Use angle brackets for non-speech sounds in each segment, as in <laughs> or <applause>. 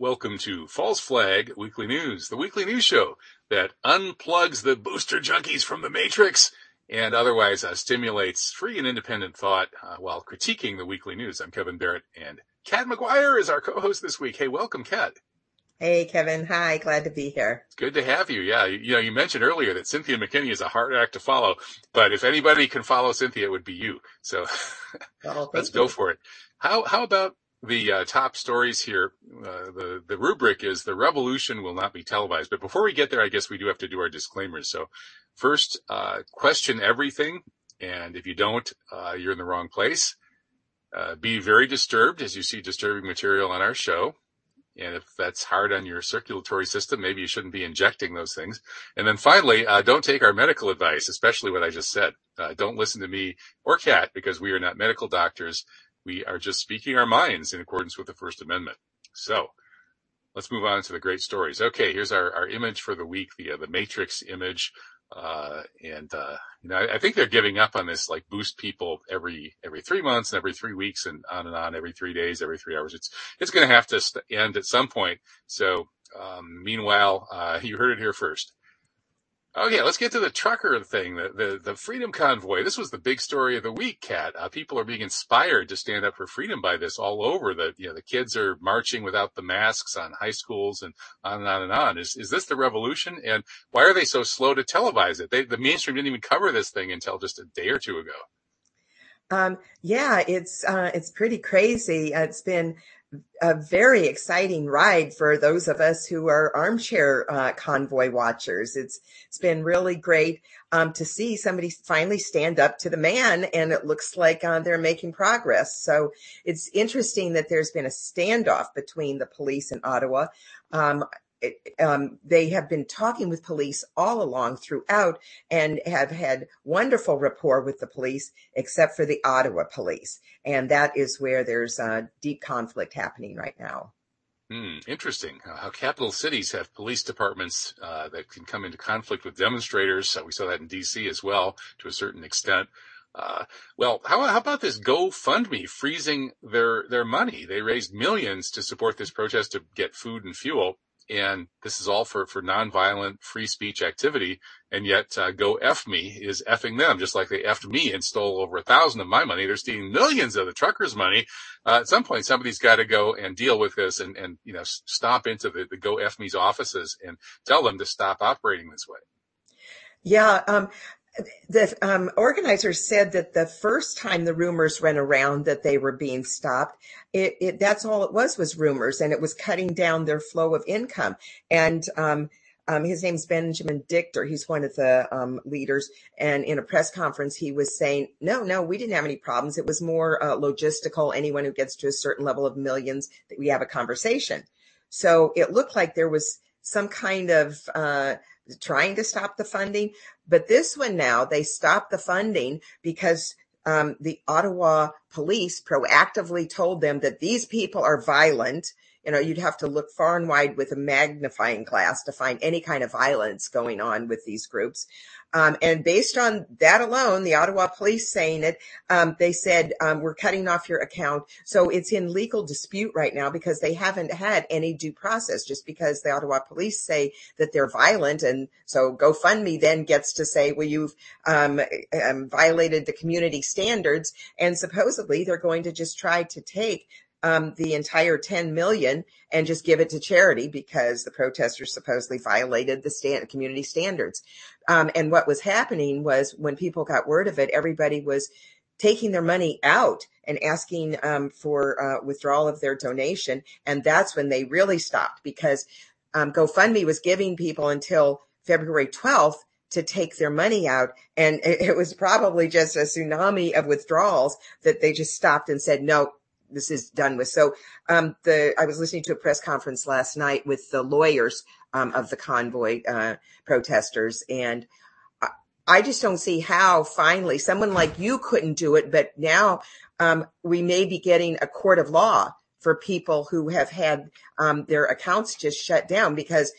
Welcome to False Flag Weekly News, the weekly news show that unplugs the booster junkies from the matrix and otherwise uh, stimulates free and independent thought uh, while critiquing the weekly news. I'm Kevin Barrett and Kat McGuire is our co-host this week. Hey, welcome, Kat. Hey, Kevin. Hi. Glad to be here. It's good to have you. Yeah. You, you, know, you mentioned earlier that Cynthia McKinney is a hard act to follow, but if anybody can follow Cynthia, it would be you. So <laughs> well, let's you. go for it. How, how about the uh, top stories here. Uh, the the rubric is the revolution will not be televised. But before we get there, I guess we do have to do our disclaimers. So, first, uh, question everything, and if you don't, uh, you're in the wrong place. Uh, be very disturbed as you see disturbing material on our show. And if that's hard on your circulatory system, maybe you shouldn't be injecting those things. And then finally, uh, don't take our medical advice, especially what I just said. don't listen to me or Kat because we are not medical doctors we are just speaking our minds in accordance with the First Amendment. So let's move on to the great stories. Okay, here's our, our image for the week, the, uh, the Matrix image. Uh, and, uh, you know, I, I, think they're giving up on this, like boost people every, every three months and every three weeks and on and on, every three days, every three hours. It's, it's going to have to st- end at some point. So, um, meanwhile, uh, <laughs> you heard it here first. Okay, let's get to the trucker thing, the, the, the freedom convoy. This was the big story of the week, Kat. Uh, people are being inspired to stand up for freedom by this all over. The you know the kids are marching without the masks on high schools and on and on and on. Is is this the revolution? And why are they so slow to televise it? They, the mainstream didn't even cover this thing until just a day or two ago. Um, yeah, it's uh, it's pretty crazy. It's been a very exciting ride for those of us who are armchair uh, convoy watchers. It's it's been really great um, to see somebody finally stand up to the man, and it looks like uh, they're making progress. So it's interesting that there's been a standoff between the police in Ottawa. Um, um, they have been talking with police all along throughout and have had wonderful rapport with the police, except for the Ottawa police. And that is where there's a deep conflict happening right now. Hmm, interesting. Uh, how capital cities have police departments uh, that can come into conflict with demonstrators. We saw that in D.C. as well, to a certain extent. Uh, well, how, how about this GoFundMe freezing their their money? They raised millions to support this protest to get food and fuel and this is all for, for nonviolent free speech activity. And yet, uh, go F me is effing them, just like they effed me and stole over a thousand of my money. They're stealing millions of the truckers' money. Uh, at some point, somebody's got to go and deal with this and, and, you know, stop into the, the go F me's offices and tell them to stop operating this way. Yeah. Um, the um, organizers said that the first time the rumors went around that they were being stopped, it, it, that's all it was was rumors, and it was cutting down their flow of income. And um, um, his name's Benjamin Dichter. He's one of the um, leaders. And in a press conference, he was saying, "No, no, we didn't have any problems. It was more uh, logistical. Anyone who gets to a certain level of millions, that we have a conversation." So it looked like there was some kind of uh, trying to stop the funding. But this one now, they stopped the funding because um, the Ottawa police proactively told them that these people are violent. You know, you'd have to look far and wide with a magnifying glass to find any kind of violence going on with these groups. Um, and based on that alone, the Ottawa police saying it, um, they said, um, we're cutting off your account. So it's in legal dispute right now because they haven't had any due process just because the Ottawa police say that they're violent. And so GoFundMe then gets to say, well, you've, um, um, violated the community standards. And supposedly they're going to just try to take um, the entire 10 million and just give it to charity because the protesters supposedly violated the stand, community standards. Um, and what was happening was when people got word of it, everybody was taking their money out and asking um, for uh, withdrawal of their donation. And that's when they really stopped because um, GoFundMe was giving people until February 12th to take their money out. And it, <laughs> it was probably just a tsunami of withdrawals that they just stopped and said, no, this is done with. So um, the I was listening to a press conference last night with the lawyers um, of the convoy uh, protesters, and I, I, just don't see how finally someone like you couldn't do it, but now um, we may be getting a court of law for people who have had um, their accounts just shut down because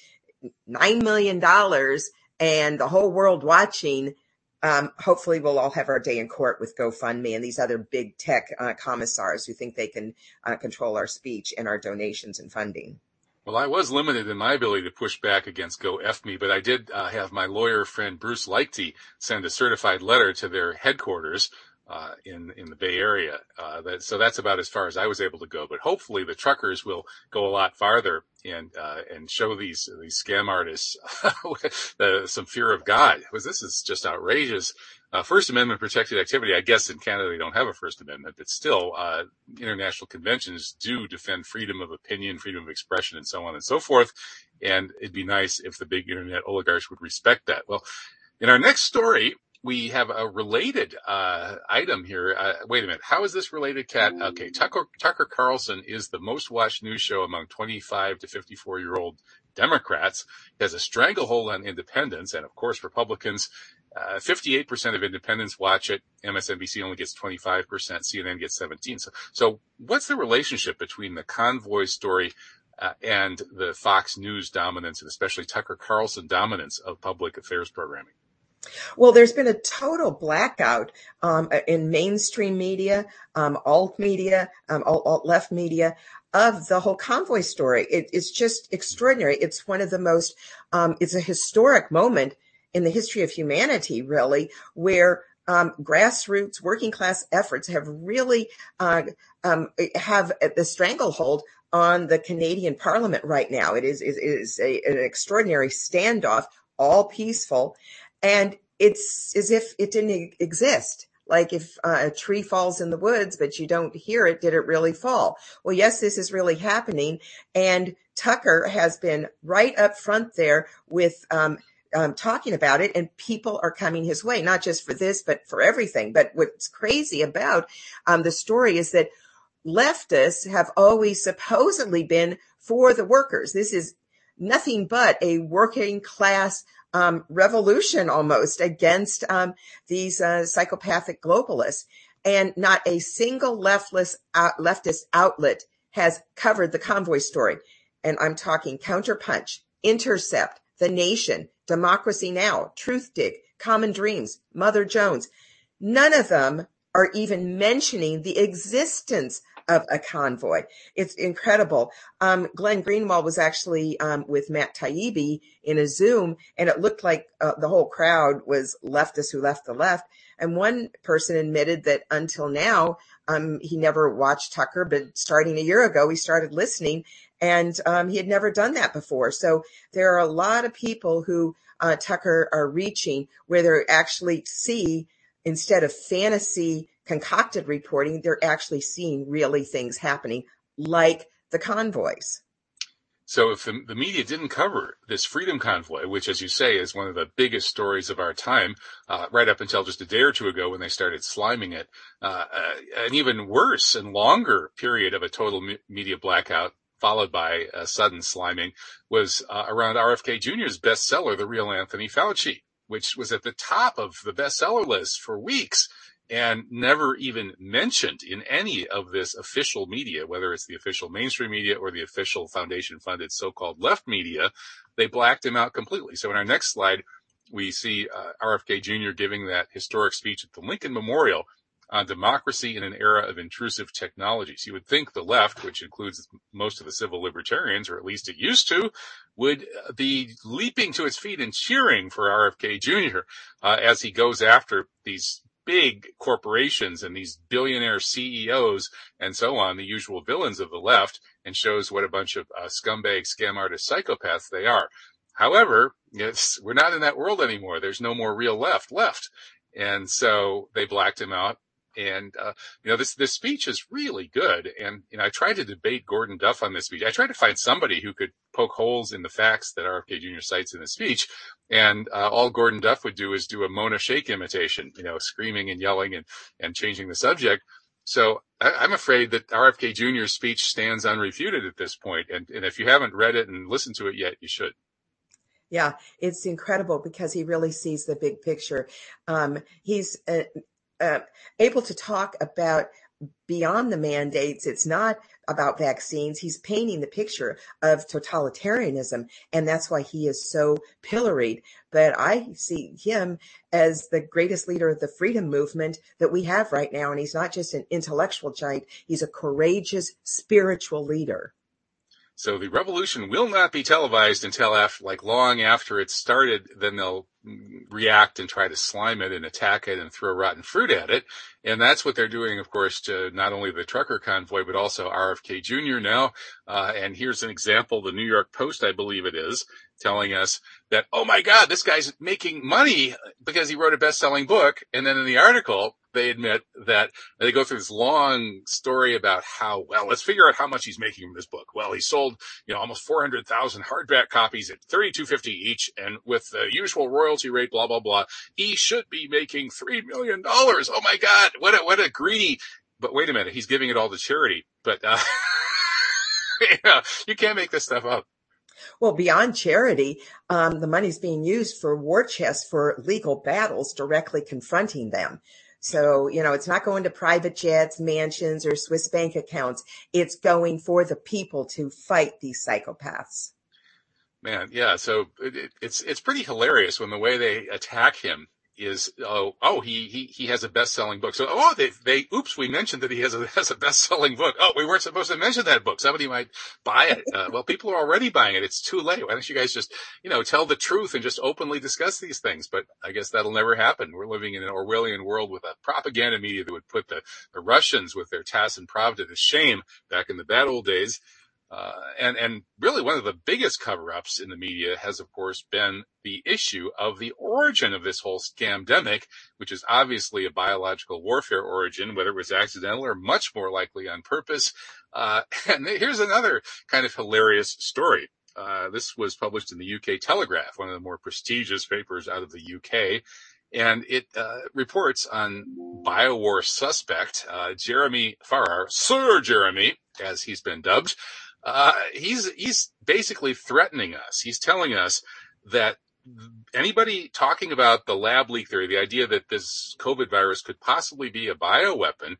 nine million dollars and the whole world watching um, hopefully we'll all have our day in court with GoFundMe and these other big tech uh, commissars who think they can uh, control our speech and our donations and funding. Well, I was limited in my ability to push back against Go F Me, but I did uh, have my lawyer friend Bruce Liechty send a certified letter to their headquarters uh, in in the Bay Area. Uh, that, so that's about as far as I was able to go. But hopefully, the truckers will go a lot farther and uh, and show these these scam artists <laughs> some fear of God. Because this is just outrageous uh, First Amendment protected activity. I guess in Canada they don't have a First Amendment, but still, uh, international conventions do defend freedom of opinion, freedom of expression, and so on and so forth. And it'd be nice if the big internet oligarchs would respect that. Well, in our next story, we have a related uh, item here. Uh, wait a minute. How is this related, Kat? Okay, Tucker, Tucker Carlson is the most watched news show among 25 to 54 year old Democrats. He has a stranglehold on independents and, of course, Republicans. Uh, 58% of independents watch it. MSNBC only gets 25%. CNN gets 17. So, so what's the relationship between the convoy story uh, and the Fox News dominance, and especially Tucker Carlson dominance of public affairs programming? Well, there's been a total blackout um, in mainstream media, um, alt media, um, alt, left media of the whole convoy story. It, it's just extraordinary. It's one of the most, um, it's a historic moment in the history of humanity, really, where um, grassroots working class efforts have really uh, um, have the stranglehold on the Canadian Parliament right now. It is, is a, an extraordinary standoff, all peaceful, and it's as if it didn't exist. Like if uh, a tree falls in the woods, but you don't hear it, did it really fall? Well, yes, this is really happening. And Tucker has been right up front there with um, um, talking about it, and people are coming his way, not just for this, but for everything. But what's crazy about um, the story is that leftists have always supposedly been for the workers. This is nothing but a working class um, revolution almost against um, these uh, psychopathic globalists. And not a single uh, leftist outlet has covered the convoy story. And I'm talking Counterpunch, Intercept, The Nation, Democracy Now!, Truthdig, Common Dreams, Mother Jones. None of them are even mentioning the existence of a convoy. It's incredible. Um, Glenn Greenwald was actually um, with Matt Taibbi in a Zoom, and it looked like uh, the whole crowd was leftists who left the left. And one person admitted that until now, um, he never watched Tucker, but starting a year ago, he started listening, and um, he had never done that before. So there are a lot of people who uh, Tucker are reaching where they actually see instead of fantasy concocted reporting, they're actually seeing really things happening like the convoys. So if the, the, media didn't cover this freedom convoy, which, as you say, is one of the biggest stories of our time, uh, right up until just a day or two ago when they started sliming it, uh, uh, an even worse and longer period of a total me- media blackout followed by a sudden sliming was uh, around RFK Jr.'s bestseller, The Real Anthony Fauci, which was at the top of the bestseller list for weeks and never even mentioned in any of this official media, whether it's the official mainstream media or the official foundation funded so-called left media, they blacked him out completely. So in our next slide, we see uh, RFK Jr. giving that historic speech at the Lincoln Memorial on democracy in an era of intrusive technologies. You would think the left, which includes most of the civil libertarians, or at least it used to, would be leaping to its feet and cheering for RFK Jr. Uh, as he goes after these big corporations and these billionaire CEOs and so on, the usual villains of the left, and shows what a bunch of uh, scumbag, scam artist psychopaths they are. However, we're not in that world anymore. There's no more real left left. And so they blacked him out. And, uh, you know, this, this speech is really good. And, you know, I tried to debate Gordon Duff on this speech. I tried to find somebody who could poke holes in the facts that RFK Jr. cites in the speech. And, uh, all Gordon Duff would do is do a Mona Shake imitation, you know, screaming and yelling and, and changing the subject. So I, am afraid that RFK Jr.'s speech stands unrefuted at this point. And, and if you haven't read it and listened to it yet, you should. Yeah, it's incredible because he really sees the big picture. Um, he's uh, uh, able to talk about beyond the mandates. It's not about vaccines. He's painting the picture of totalitarianism, and that's why he is so pilloried. But I see him as the greatest leader of the freedom movement that we have right now. And he's not just an intellectual giant, he's a courageous spiritual leader. So the revolution will not be televised until after, like long after it started. Then they'll react and try to slime it and attack it and throw rotten fruit at it. And that's what they're doing, of course, to not only the trucker convoy, but also RFK Jr. now. Uh, and here's an example. The New York Post, I believe it is, telling us that, oh my God, this guy's making money because he wrote a best-selling book. And then in the article, they admit that they go through this long story about how, well, let's figure out how much he's making from this book. Well, he sold, you know, almost 400,000 hardback copies at 32.50 each. And with the usual royalty rate, blah, blah, blah, he should be making $3 million. Oh my God. What a, what a greedy, but wait a minute. He's giving it all to charity, but, uh, <laughs> yeah, you can't make this stuff up. Well, beyond charity, um, the money's being used for war chests for legal battles directly confronting them. So, you know, it's not going to private jets, mansions, or Swiss bank accounts. It's going for the people to fight these psychopaths. Man, yeah. So it, it's it's pretty hilarious when the way they attack him is oh oh he he he has a best selling book. So oh they they oops we mentioned that he has a <laughs> has a best selling book. Oh we weren't supposed to mention that book. Somebody might buy it. Uh, well people are already buying it. It's too late. Why don't you guys just you know tell the truth and just openly discuss these things? But I guess that'll never happen. We're living in an Orwellian world with a propaganda media that would put the the Russians with their TASS and Pravda to shame back in the bad old days. Uh, and, and really one of the biggest cover-ups in the media has, of course, been the issue of the origin of this whole scamdemic, which is obviously a biological warfare origin, whether it was accidental or much more likely on purpose. Uh, <laughs> and here's another kind of hilarious story. Uh, this was published in the UK Telegraph, one of the more prestigious papers out of the UK. And it uh, reports on biowar suspect uh, Jeremy Farrar, Sir Jeremy, as he's been dubbed, uh, he's he's basically threatening us. He's telling us that anybody talking about the lab leak theory, the idea that this COVID virus could possibly be a bioweapon,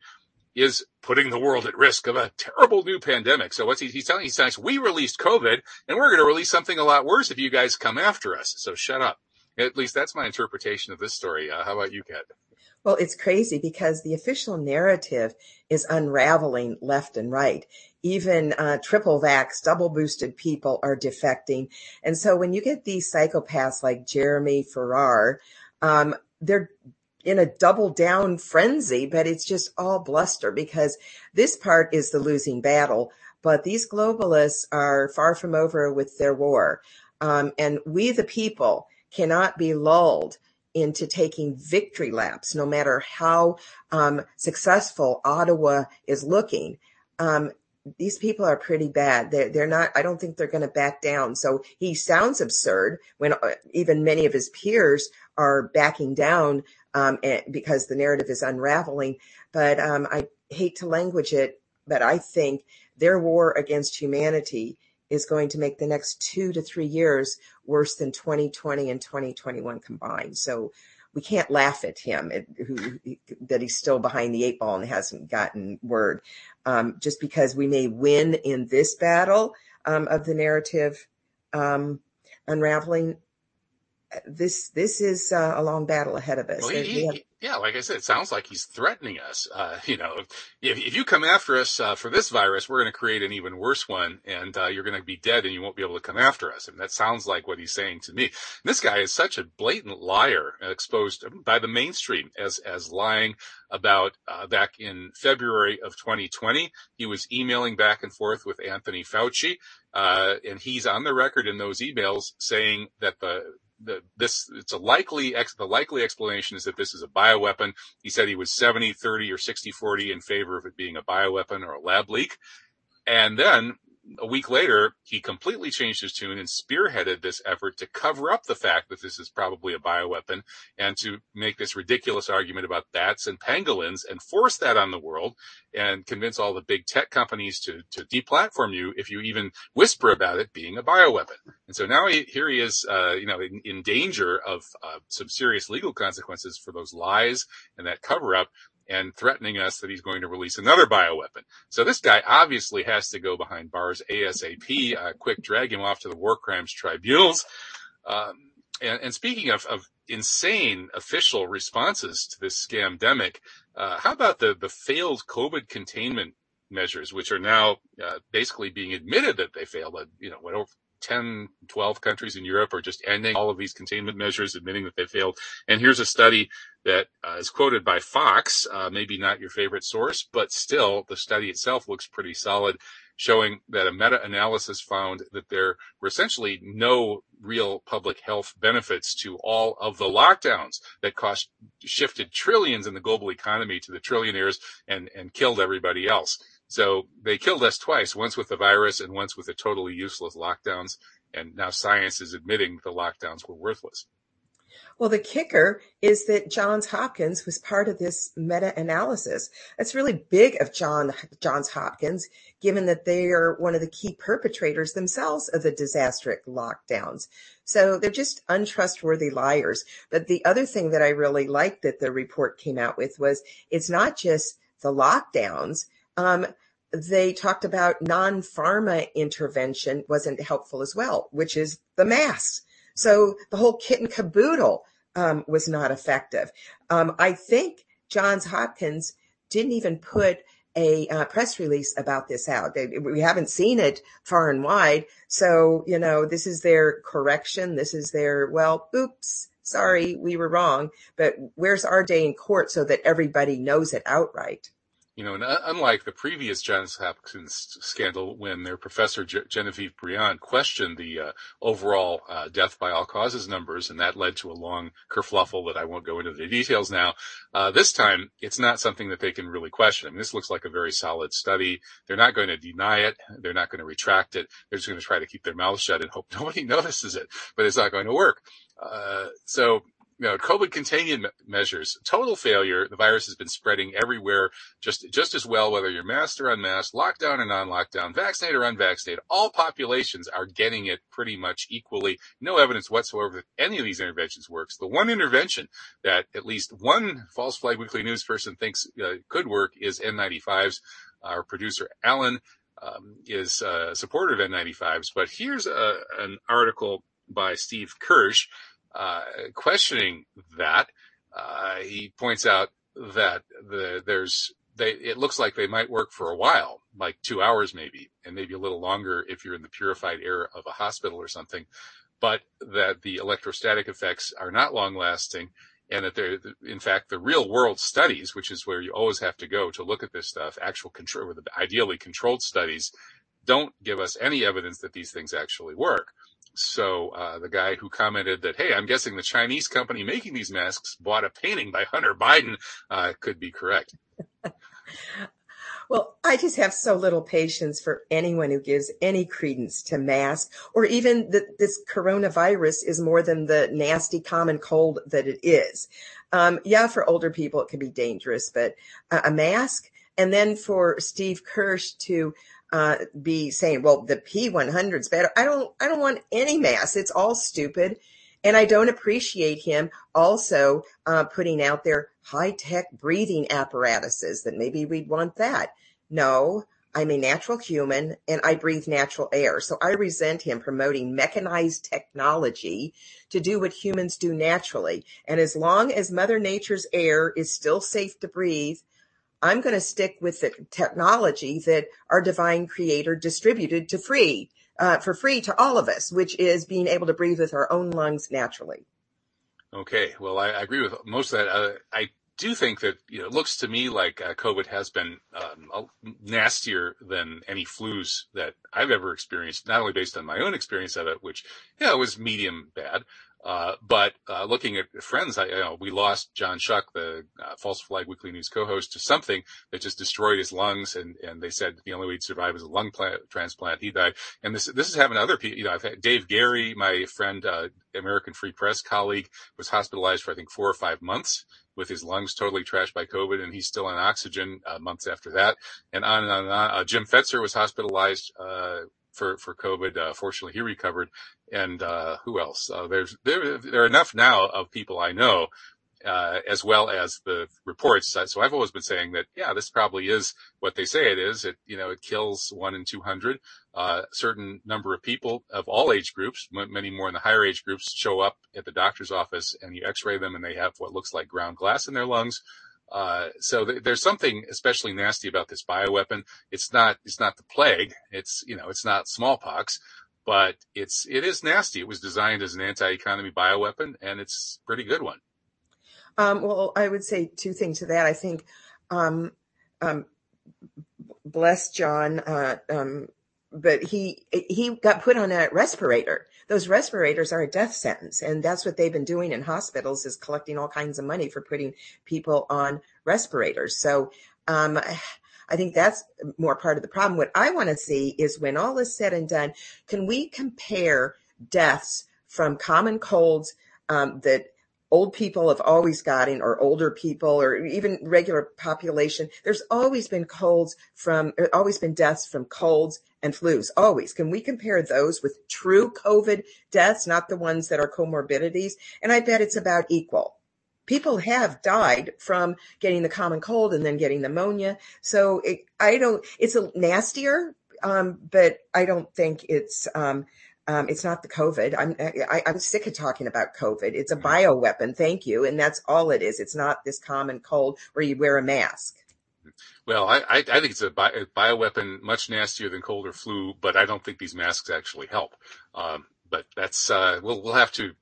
is putting the world at risk of a terrible new pandemic. So what's he, he's telling? He's saying we released COVID, and we're going to release something a lot worse if you guys come after us. So shut up. At least that's my interpretation of this story. Uh, how about you, Kat? Well, it's crazy because the official narrative is unraveling left and right. Even uh, triple vax, double boosted people are defecting. And so when you get these psychopaths like Jeremy Farrar, um, they're in a double down frenzy, but it's just all bluster because this part is the losing battle. But these globalists are far from over with their war. Um, and we, the people, cannot be lulled into taking victory laps, no matter how um, successful Ottawa is looking. Um, these people are pretty bad. They're, they're not, I don't think they're going to back down. So he sounds absurd when uh, even many of his peers are backing down um, because the narrative is unraveling. But um, I hate to language it, but I think their war against humanity is going to make the next two to three years worse than 2020 and 2021 combined. So we can't laugh at him who, that he's still behind the eight ball and hasn't gotten word. Um, just because we may win in this battle um, of the narrative um, unraveling, this this is uh, a long battle ahead of us. Well, he, have, yeah, like I said, it sounds like he's threatening us. Uh, you know, if, if you come after us uh, for this virus, we're going to create an even worse one, and uh, you're going to be dead, and you won't be able to come after us. I And that sounds like what he's saying to me. And this guy is such a blatant liar, exposed by the mainstream as as lying about uh, back in February of 2020. He was emailing back and forth with Anthony Fauci, uh, and he's on the record in those emails saying that the the, this it's a likely ex, the likely explanation is that this is a bioweapon. He said he was 70 30 or 60 40 in favor of it being a bioweapon or a lab leak. And then a week later, he completely changed his tune and spearheaded this effort to cover up the fact that this is probably a bioweapon and to make this ridiculous argument about bats and pangolins and force that on the world and convince all the big tech companies to, to deplatform you if you even whisper about it being a bioweapon. And so now he, here he is, uh, you know, in, in danger of uh, some serious legal consequences for those lies and that cover up and threatening us that he's going to release another bioweapon. So this guy obviously has to go behind bars ASAP, uh, quick drag him off to the war crimes tribunals. Um, and, and, speaking of, of, insane official responses to this scamdemic, uh, how about the, the failed COVID containment measures, which are now uh, basically being admitted that they failed. You know, 10, 12 countries in Europe are just ending all of these containment measures, admitting that they failed. And here's a study that uh, is quoted by Fox, uh, maybe not your favorite source, but still the study itself looks pretty solid, showing that a meta-analysis found that there were essentially no real public health benefits to all of the lockdowns that cost shifted trillions in the global economy to the trillionaires and, and killed everybody else. So they killed us twice, once with the virus and once with the totally useless lockdowns. And now science is admitting the lockdowns were worthless. Well, the kicker is that Johns Hopkins was part of this meta-analysis. That's really big of John Johns Hopkins, given that they are one of the key perpetrators themselves of the disastrous lockdowns. So they're just untrustworthy liars. But the other thing that I really liked that the report came out with was it's not just the lockdowns. Um, they talked about non-pharma intervention wasn't helpful as well, which is the masks. So the whole kit and caboodle um, was not effective. Um, I think Johns Hopkins didn't even put a uh, press release about this out. They, we haven't seen it far and wide. So, you know, this is their correction. This is their, well, oops, sorry, we were wrong. But where's our day in court so that everybody knows it outright? You know, and uh, unlike the previous Johns Hopkins scandal, when their professor Genevieve Briand questioned the uh, overall uh, death by all causes numbers, and that led to a long kerfluffle that I won't go into the details now. Uh, this time, it's not something that they can really question. I mean, this looks like a very solid study. They're not going to deny it. They're not going to retract it. They're just going to try to keep their mouths shut and hope <laughs> nobody notices it. But it's not going to work. Uh, so know, COVID containment measures, total failure. The virus has been spreading everywhere just, just as well, whether you're masked or unmasked, lockdown or non-lockdown, vaccinated or unvaccinated. All populations are getting it pretty much equally. No evidence whatsoever that any of these interventions works. The one intervention that at least one false flag weekly news person thinks uh, could work is N95s. Our producer Alan um, is a supporter of N95s, but here's a, an article by Steve Kirsch uh, questioning that. Uh, he points out that the, there's they, it looks like they might work for a while, like two hours maybe, and maybe a little longer if you're in the purified air of a hospital or something, but that the electrostatic effects are not long lasting and that they're, in fact, the real world studies, which is where you always have to go to look at this stuff, actual control, ideally controlled studies, don't give us any evidence that these things actually work. So uh, the guy who commented that, hey, I'm guessing the Chinese company making these masks bought a painting by Hunter Biden uh, could be correct. <laughs> well, I just have so little patience for anyone who gives any credence to masks or even that this coronavirus is more than the nasty common cold that it is. Um, yeah, for older people, it can be dangerous, but a mask and then for Steve Kirsch to uh, be saying, well, the P100 is better. I don't, I don't want any mass. It's all stupid. And I don't appreciate him also uh, putting out there high tech breathing apparatuses that maybe we'd want that. No, I'm a natural human and I breathe natural air. So I resent him promoting mechanized technology to do what humans do naturally. And as long as Mother Nature's air is still safe to breathe, I'm going to stick with the technology that our divine creator distributed to free, uh, for free to all of us, which is being able to breathe with our own lungs naturally. Okay. Well, I, I agree with most of that. Uh, I do think that, you know, it looks to me like uh, COVID has been um, nastier than any flus that I've ever experienced, not only based on my own experience of it, which, yeah, was medium bad, uh, but uh, looking at friends, I, you know, we lost John Shuck, the uh, False Flag Weekly News co-host, to something that just destroyed his lungs, and and they said the only way he'd survive was a lung plant, transplant. He died, and this this is happening to other people. You know, I've had Dave Gahary, my friend, uh, American Free Press colleague, was hospitalized for I think four or five months with his lungs totally trashed by COVID, and he's still on oxygen uh, months after that, and on and on. And on. Uh, Jim Fetzer was hospitalized uh, for for COVID. Uh, fortunately, he recovered. And uh, who else? Uh, there's there there are enough now of people I know, uh, as well as the reports. So I've always been saying that yeah, this probably is what they say it is. It you know it kills one in two hundred. Uh, certain number of people of all age groups, many more in the higher age groups, show up at the doctor's office and you X-ray them and they have what looks like ground glass in their lungs. Uh, so th- there's something especially nasty about this bioweapon. It's not, it's not the plague. It's, you know, it's not smallpox, but it's, it is nasty. It was designed as an anti-economy bioweapon and it's a pretty good one. Um, well, I would say two things to that. I think, um, um, bless John, uh, um, but he he got put on a respirator. Those respirators are a death sentence, and that's what they've been doing in hospitals is collecting all kinds of money for putting people on respirators. So um, I think that's more part of the problem. What I want to see is when all is said and done, can we compare deaths from common colds um, that old people have always gotten or older people or even regular population there's always been colds from always been deaths from colds and flus always. Can we compare those with true covid deaths not the ones that are comorbidities? And i bet it's about equal. People have died from getting the common cold and then getting pneumonia. So it, i don't it's a nastier um, but i don't think it's um, um, it's not the COVID. I'm I, am sick of talking about COVID. It's a mm-hmm. bio weapon. Thank you, and that's all it is. It's not this common cold where you wear a mask. Well, I, I, I think it's a, bio, bioweapon much nastier than cold or flu, but I don't think these masks actually help. Um, but that's uh, we'll we'll have to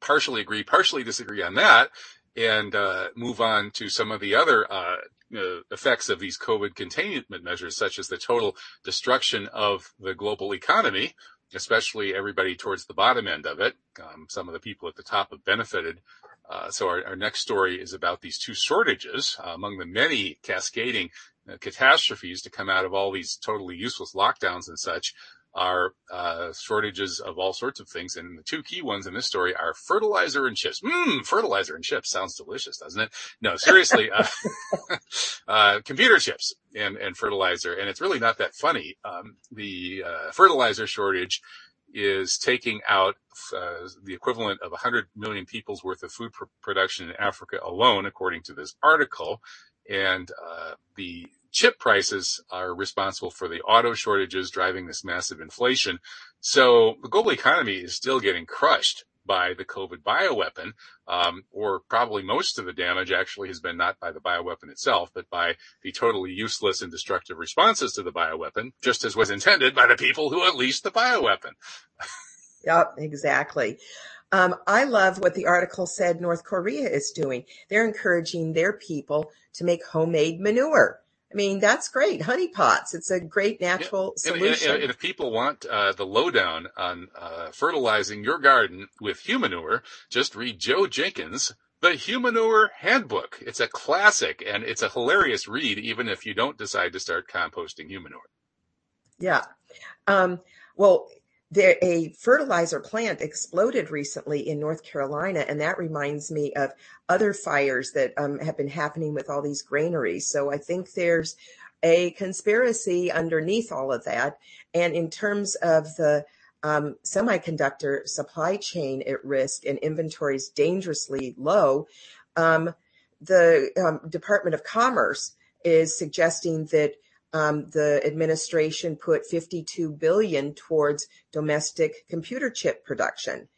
partially agree, partially disagree on that, and uh, move on to some of the other uh, uh, effects of these COVID containment measures, such as the total destruction of the global economy, especially everybody towards the bottom end of it. Um, some of the people at the top have benefited. Uh, so our, our, next story is about these two shortages uh, among the many cascading uh, catastrophes to come out of all these totally useless lockdowns and such are uh, shortages of all sorts of things. And the two key ones in this story are fertilizer and chips. Mmm, fertilizer and chips sounds delicious, doesn't it? No, seriously, uh, <laughs> uh, computer chips and, and fertilizer. And it's really not that funny. Um, the uh, fertilizer shortage is taking out uh, the equivalent of 100 million people's worth of food pr- production in Africa alone, according to this article. And uh, the chip prices are responsible for the auto shortages driving this massive inflation. So the global economy is still getting crushed by the COVID bioweapon, um, or probably most of the damage actually has been not by the bioweapon itself, but by the totally useless and destructive responses to the bioweapon, just as was intended by the people who unleashed the bioweapon. yep, exactly. Um, I love what the article said North Korea is doing. They're encouraging their people to make homemade manure. I mean, that's great. Honey pots. It's a great natural yeah. solution. And, and, and, if people want uh, the lowdown on uh, fertilizing your garden with humanure, just read Joe Jenkins' The Humanure Handbook. It's a classic and it's a hilarious read, even if you don't decide to start composting humanure. Yeah. Um, well, there, a fertilizer plant exploded recently in North Carolina, and that reminds me of other fires that um, have been happening with all these granaries. So I think there's a conspiracy underneath all of that. And in terms of the um, semiconductor supply chain at risk and inventories dangerously low, um, the um, Department of Commerce is suggesting that um, the administration put 52 billion towards domestic computer chip production.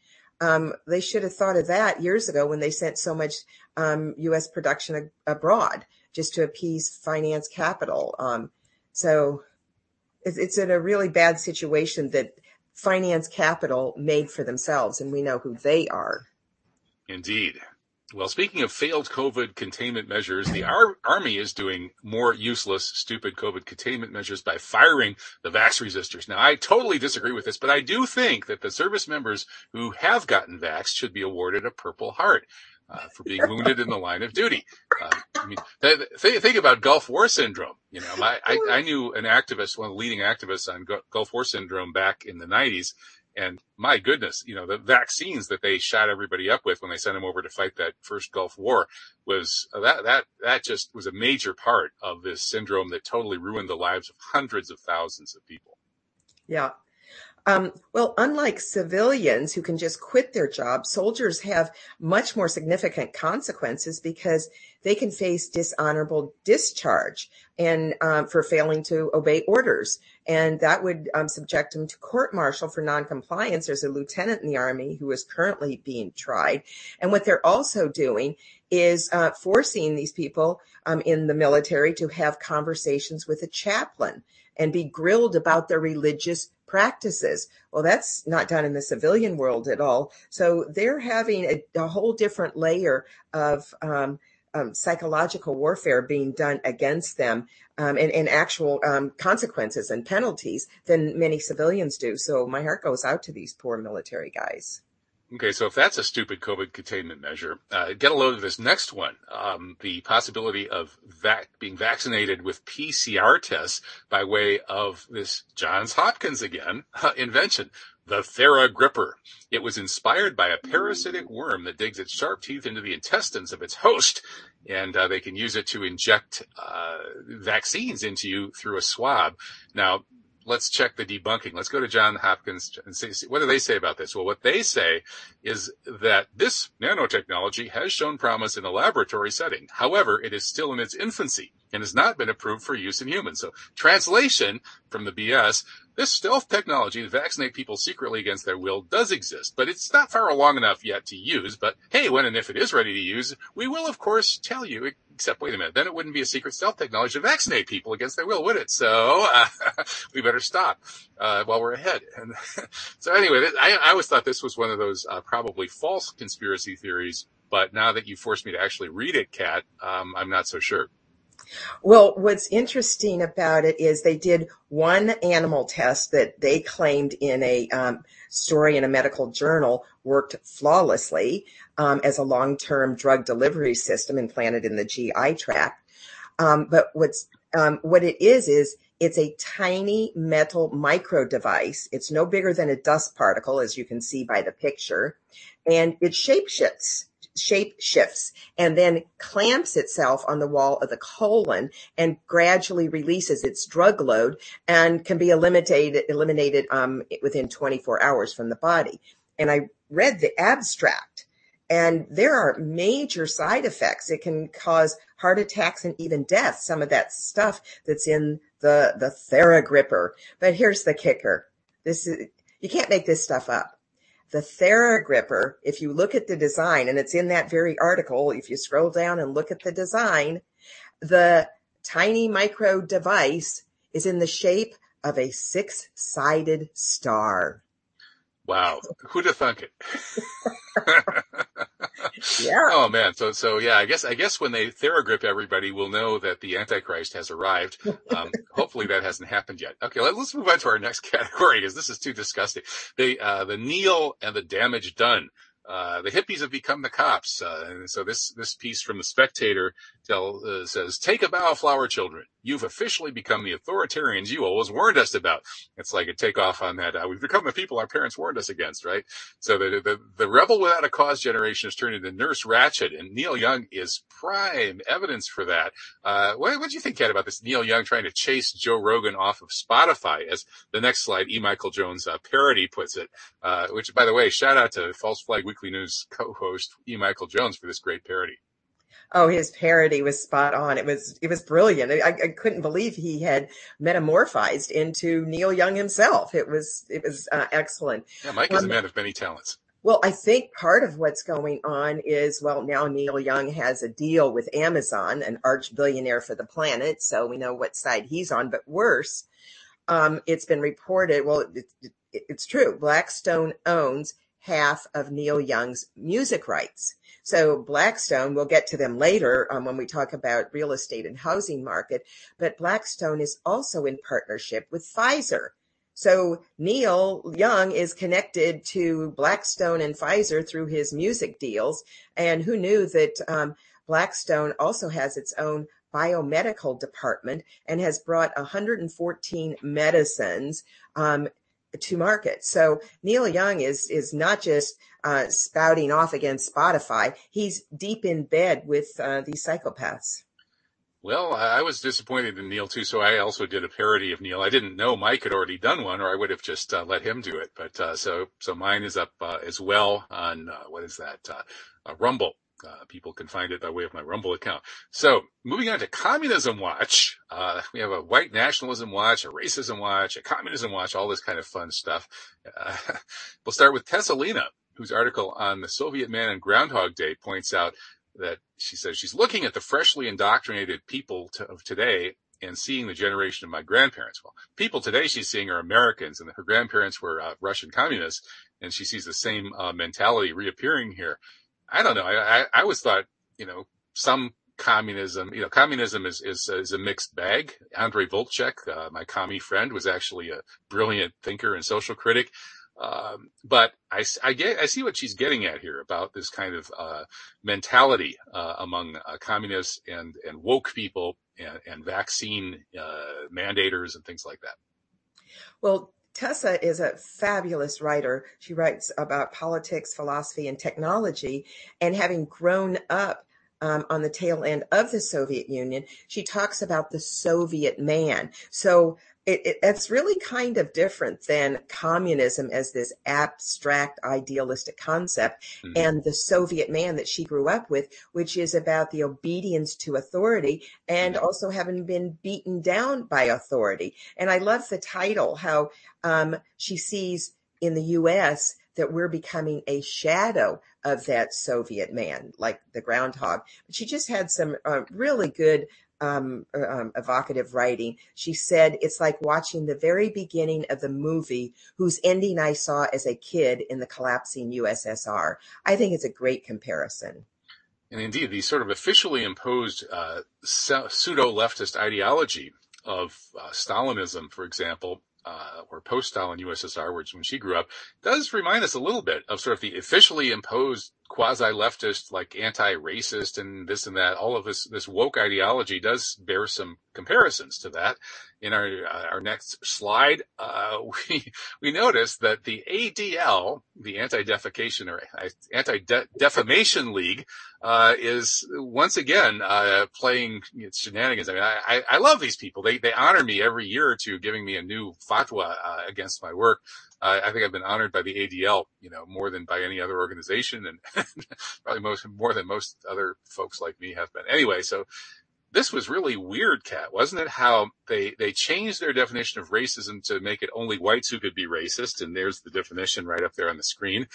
Um, they should have thought of that years ago when they sent so much um, U.S. production abroad just to appease finance capital. Um, so it's, it's in a really bad situation that finance capital made for themselves, and we know who they are. Indeed. Well, speaking of failed COVID containment measures, the Ar- Army is doing more useless, stupid COVID containment measures by firing the vax resistors. Now, I totally disagree with this, but I do think that the service members who have gotten vaxxed should be awarded a Purple Heart. Uh, for being wounded in the line of duty. Uh, I mean, th- th- think about Gulf War syndrome. You know, I, I, I, knew an activist, one of the leading activists on Gulf War syndrome back in the 90s, and my goodness, you know, the vaccines that they shot everybody up with when they sent them over to fight that first Gulf War was uh, that, that, that just was a major part of this syndrome that totally ruined the lives of hundreds of thousands of people. Yeah. Um, well, unlike civilians who can just quit their job, soldiers have much more significant consequences because they can face dishonorable discharge and um, for failing to obey orders. And that would um, subject them to court martial for noncompliance. There's a lieutenant in the army who is currently being tried. And what they're also doing is uh, forcing these people um, in the military to have conversations with a chaplain and be grilled about their religious practices. Well, that's not done in the civilian world at all. So they're having a, a whole different layer of um, um, psychological warfare being done against them um, and, and, actual um, consequences and penalties than many civilians do. So my heart goes out to these poor military guys. Okay, so if that's a stupid COVID containment measure, uh, get a load of this next one. Um, the possibility of vac- being vaccinated with PCR tests by way of this Johns Hopkins again uh, <laughs> invention, the TheraGripper. It was inspired by a parasitic worm that digs its sharp teeth into the intestines of its host, and uh, they can use it to inject uh, vaccines into you through a swab. Now, let's check the debunking. Let's go to John Hopkins and see, what do they say about this? Well, what they say is that this nanotechnology has shown promise in a laboratory setting. However, it is still in its infancy and has not been approved for use in humans. So translation from the BS, this stealth technology to vaccinate people secretly against their will does exist, but it's not far along enough yet to use. But hey, when and if it is ready to use, we will of course tell you. Except, wait a minute, then it wouldn't be a secret stealth technology to vaccinate people against their will, would it? So uh, <laughs> we better stop uh, while we're ahead. And <laughs> so anyway, I, I, always thought this was one of those uh, probably false conspiracy theories. But now that you forced me to actually read it, Kat, um, I'm not so sure. Well, what's interesting about it is they did one animal test that they claimed in a um, story in a medical journal worked flawlessly um, as a long-term drug delivery system implanted in the GI tract. Um, but what's um, what it is is it's a tiny metal micro device. It's no bigger than a dust particle, as you can see by the picture, and it shapeshifts shape shifts and then clamps itself on the wall of the colon and gradually releases its drug load and can be eliminated eliminated um, within 24 hours from the body. And I read the abstract and there are major side effects. It can cause heart attacks and even death. Some of that stuff that's in the, the TheraGripper. But here's the kicker. This is, you can't make this stuff up. The TheraGripper, if you look at the design, and it's in that very article, if you scroll down and look at the design, the tiny micro device is in the shape of a six sided star. Wow. Who'd have thunk it? <laughs> <laughs> <laughs> yeah. Oh man. So, so yeah, I guess, I guess when they theragrip everybody, we'll know that the Antichrist has arrived. Um, <laughs> hopefully that hasn't happened yet. Okay. Let, us move on to our next <laughs> category because this is too disgusting. The, uh, the kneel and the damage done. Uh, the hippies have become the cops. Uh, and so this, this piece from the Spectator tell, uh, says, take a bow, flower children. You've officially become the authoritarians you always warned us about. It's like a takeoff on that. Uh, we've become the people our parents warned us against, right? So the, the, the rebel without a cause generation has turned into Nurse Ratched and Neil Young is prime evidence for that. Uh, what, what do you think, Kat, about this Neil Young trying to chase Joe Rogan off of Spotify as the next slide, E. Michael Jones uh, parody puts it, uh, which by the way, shout out to False Flag Weekly News co-host E. Michael Jones for this great parody. Oh, his parody was spot on. It was it was brilliant. I, I couldn't believe he had metamorphized into Neil Young himself. It was it was uh, excellent. Yeah, Mike is um, a man of many talents. Well, I think part of what's going on is, well, now Neil Young has a deal with Amazon, an arch billionaire for the planet. So we know what side he's on. But worse, um, it's been reported. Well, it, it, it's true. Blackstone owns half of Neil Young's music rights. So Blackstone, we'll get to them later um, when we talk about real estate and housing market, but Blackstone is also in partnership with Pfizer. So Neil Young is connected to Blackstone and Pfizer through his music deals. And who knew that um, Blackstone also has its own biomedical department and has brought 114 medicines um, to market. So Neil Young is is not just uh, spouting off against Spotify; he's deep in bed with uh, these psychopaths. Well, I was disappointed in Neil too, so I also did a parody of Neil. I didn't know Mike had already done one, or I would have just uh, let him do it. But uh, so so mine is up uh, as well on what is that? Rumble. Uh, people can find it by way of my Rumble account. So moving on to Communism Watch, uh, we have a white nationalism watch, a racism watch, a communism watch, all this kind of fun stuff. Uh, <laughs> we'll start with Tessa Lena, whose article on the Soviet man and Groundhog Day points out that she says she's looking at the freshly indoctrinated people to, of today and seeing the generation of my grandparents. Well, people today she's seeing are Americans and her grandparents were uh, Russian communists and she sees the same uh, mentality reappearing here. I don't know. I, I, I always thought, you know, some communism, you know, communism is, is, is a mixed bag. Andre Vltchek, uh, my commie friend was actually a brilliant thinker and social critic. Um, but I, I get, I see what she's getting at here about this kind of, uh, mentality, uh, among uh, communists and, and woke people and, and vaccine, uh, mandators and things like that. Well, Tessa is a fabulous writer. She writes about politics, philosophy, and technology. And having grown up um, on the tail end of the Soviet Union, she talks about the Soviet man. So it, it, it's really kind of different than communism as this abstract idealistic concept mm-hmm. and the Soviet man that she grew up with, which is about the obedience to authority and mm-hmm. also having been beaten down by authority. And I love the title, how um, she sees in the U.S. that we're becoming a shadow of that Soviet man, like the groundhog. But she just had some uh, really good um, uh, um, evocative writing. She said, it's like watching the very beginning of the movie whose ending I saw as a kid in the collapsing USSR. I think it's a great comparison. And indeed, the sort of officially imposed uh, pseudo leftist ideology of uh, Stalinism, for example, uh, or post-Stalin USSR, which when she grew up, does remind us a little bit of sort of the officially imposed quasi-leftist, like anti-racist and this and that. All of this, this woke ideology does bear some comparisons to that. In our, uh, our next slide, uh, <laughs> we, we notice that the ADL, the Anti-Defecation or Anti-Defamation League, uh, is once again, uh, playing its shenanigans. I mean, I, I, love these people. They, they honor me every year or two, giving me a new fatwa, uh, against my work. I think I've been honored by the ADL, you know, more than by any other organization and <laughs> probably most, more than most other folks like me have been. Anyway, so this was really weird, Cat, wasn't it? How they, they changed their definition of racism to make it only whites who could be racist. And there's the definition right up there on the screen.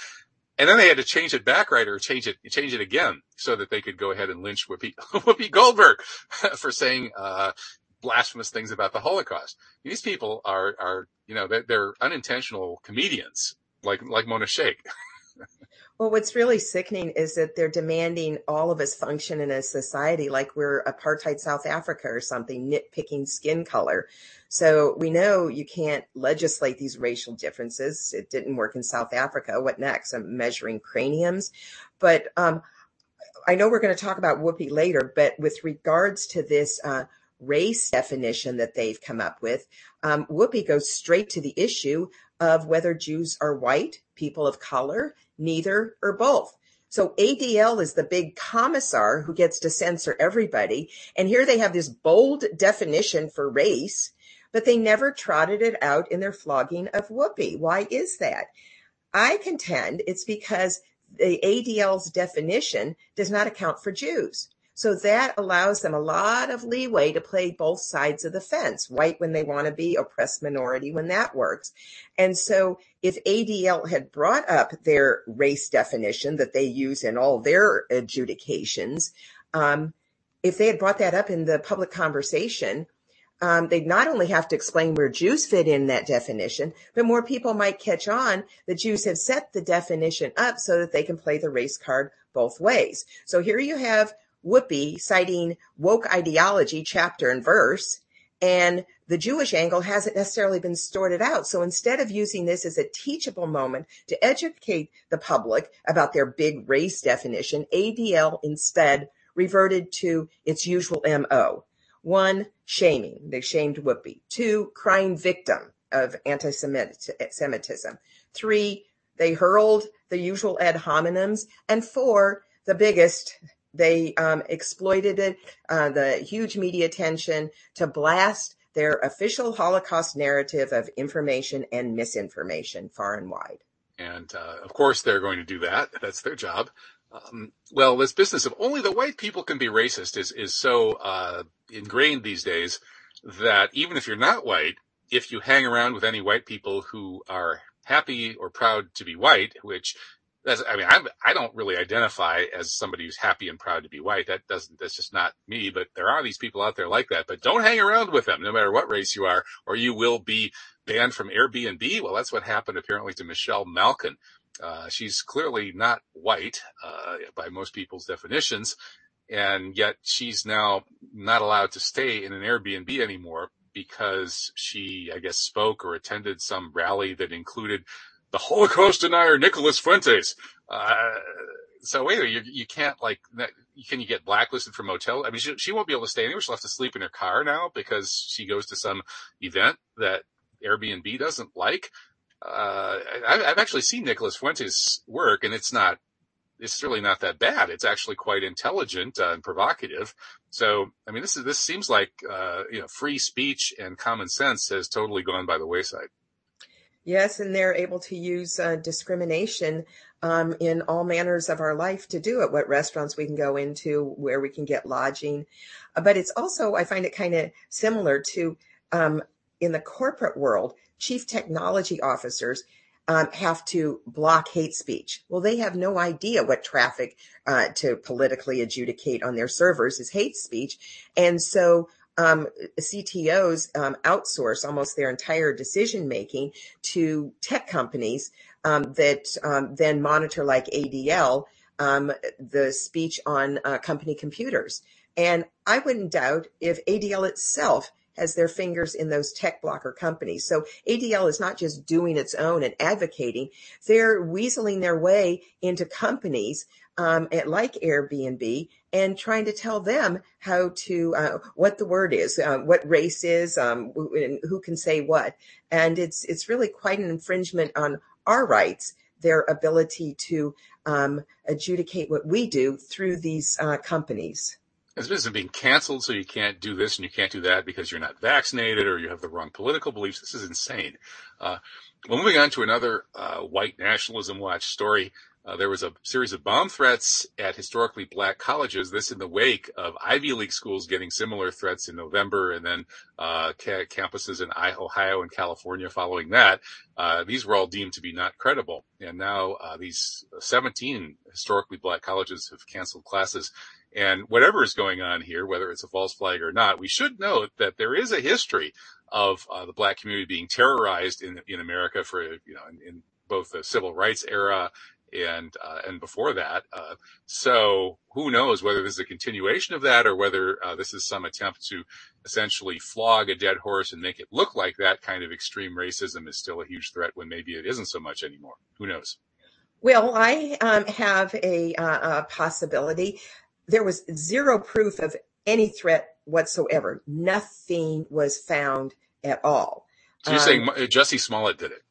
And then they had to change it back right or change it, change it again so that they could go ahead and lynch Whoopi, <laughs> Whoopi Goldberg <laughs> for saying, uh, blasphemous things about the Holocaust. These people are, are, you know, they're, they're unintentional comedians like, like Mona Shaikh. <laughs> well, what's really sickening is that they're demanding all of us function in a society like we're apartheid South Africa or something, nitpicking skin color. So we know you can't legislate these racial differences. It didn't work in South Africa. What next? I'm measuring craniums. But um, I know we're going to talk about Whoopi later, but with regards to this uh, race definition that they've come up with, um, Whoopi goes straight to the issue of whether Jews are white, people of color, neither, or both. So ADL is the big commissar who gets to censor everybody. And here they have this bold definition for race, but they never trotted it out in their flogging of Whoopi. Why is that? I contend it's because the ADL's definition does not account for Jews. So that allows them a lot of leeway to play both sides of the fence, white when they want to be, oppressed minority when that works. And so if ADL had brought up their race definition that they use in all their adjudications, um, if they had brought that up in the public conversation, um, they'd not only have to explain where Jews fit in that definition, but more people might catch on that Jews have set the definition up so that they can play the race card both ways. So here you have Whoopi citing woke ideology chapter and verse, and the Jewish angle hasn't necessarily been sorted out. So instead of using this as a teachable moment to educate the public about their big race definition, ADL instead reverted to its usual MO. One, shaming. They shamed Whoopi. Two, crying victim of anti-Semitism. Three, they hurled the usual ad hominems. And four, the biggest, they um, exploited it, uh, the huge media attention to blast their official Holocaust narrative of information and misinformation far and wide. And uh, of course, they're going to do that. That's their job. Um, well, this business of only the white people can be racist is is so uh, ingrained these days that even if you're not white, if you hang around with any white people who are happy or proud to be white, which that's, I mean, I'm, I don't really identify as somebody who's happy and proud to be white. That doesn't, that's just not me, but there are these people out there like that, but don't hang around with them no matter what race you are, or you will be banned from Airbnb. Well, that's what happened apparently to Michelle Malkin. Uh, she's clearly not white, uh, by most people's definitions. And yet she's now not allowed to stay in an Airbnb anymore because she, I guess, spoke or attended some rally that included the Holocaust denier Nicholas Fuentes. Uh, so wait, you, you can't like, can you get blacklisted from motel? I mean, she, she won't be able to stay anywhere. She'll have to sleep in her car now because she goes to some event that Airbnb doesn't like. Uh, I, I've actually seen Nicholas Fuentes work and it's not, it's really not that bad. It's actually quite intelligent uh, and provocative. So, I mean, this is, this seems like, uh, you know, free speech and common sense has totally gone by the wayside. Yes, and they're able to use uh, discrimination um, in all manners of our life to do it. What restaurants we can go into, where we can get lodging, uh, but it's also I find it kind of similar to um, in the corporate world. Chief technology officers um, have to block hate speech. Well, they have no idea what traffic uh, to politically adjudicate on their servers is hate speech, and so um, CTOs um, outsource almost their entire decision making to tech companies um, that um, then monitor, like ADL, um, the speech on uh, company computers. And I wouldn't doubt if ADL itself has their fingers in those tech blocker companies. So ADL is not just doing its own and advocating; they're weaseling their way into companies um, like Airbnb and trying to tell them how to uh, what the word is, uh, what race is, um, and who can say what. And it's it's really quite an infringement on our rights, their ability to um, adjudicate what we do through these uh, companies. This business being canceled, so you can't do this and you can't do that because you're not vaccinated or you have the wrong political beliefs. This is insane. Uh, well, moving on to another uh, white nationalism watch story. Uh, there was a series of bomb threats at historically black colleges. This in the wake of Ivy League schools getting similar threats in November, and then uh, ca- campuses in Ohio and California following that. Uh, these were all deemed to be not credible, and now uh, these 17 historically black colleges have canceled classes. And whatever is going on here, whether it's a false flag or not, we should note that there is a history of uh, the black community being terrorized in in America for you know in, in both the civil rights era and uh, and before that. Uh, so who knows whether this is a continuation of that or whether uh, this is some attempt to essentially flog a dead horse and make it look like that kind of extreme racism is still a huge threat when maybe it isn't so much anymore. Who knows? Well, I um, have a, uh, a possibility. There was zero proof of any threat whatsoever. Nothing was found at all. So you're um, saying Jussie Smollett did it?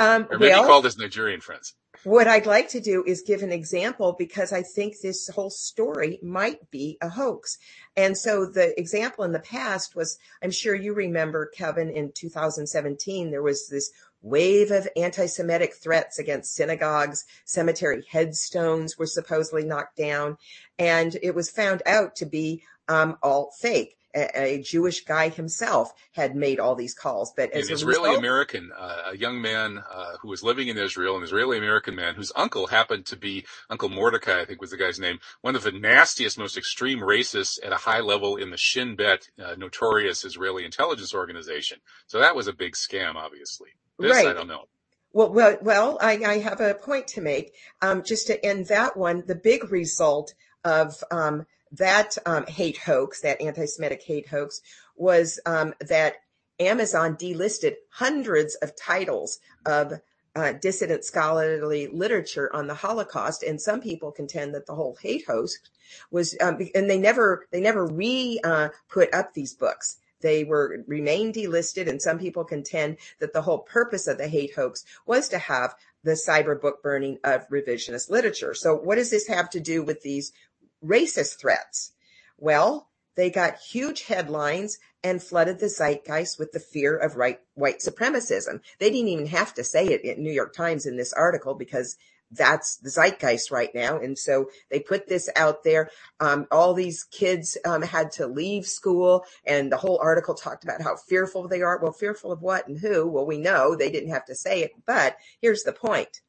Um, or maybe well, his Nigerian friends. What I'd like to do is give an example because I think this whole story might be a hoax. And so the example in the past was, I'm sure you remember, Kevin, in 2017, there was this wave of anti-Semitic threats against synagogues, cemetery headstones were supposedly knocked down, and it was found out to be um, all fake a, Jewish guy himself had made all these calls. But as an Israeli American, uh, a young man uh, who was living in Israel, an Israeli American man whose uncle happened to be Uncle Mordecai, I think was the guy's name, one of the nastiest, most extreme racists at a high level in the Shin Bet, uh, notorious Israeli intelligence organization. So that was a big scam, obviously. This, right. I don't know. Well, well, well, I, I have a point to make. Um, just to end that one, the big result of um, that um, hate hoax, that anti-Semitic hate hoax, was um, that Amazon delisted hundreds of titles of uh, dissident scholarly literature on the Holocaust, and some people contend that the whole hate hoax was, um, and they never they never re uh, put up these books. They were remain delisted, and some people contend that the whole purpose of the hate hoax was to have the cyber book burning of revisionist literature. So, what does this have to do with these racist threats. Well, they got huge headlines and flooded the zeitgeist with the fear of right, white supremacism. They didn't even have to say it in New York Times in this article because that's the zeitgeist right now. And so they put this out there. Um, all these kids um, had to leave school, and the whole article talked about how fearful they are. Well, fearful of what and who? Well, we know they didn't have to say it, but here's the point.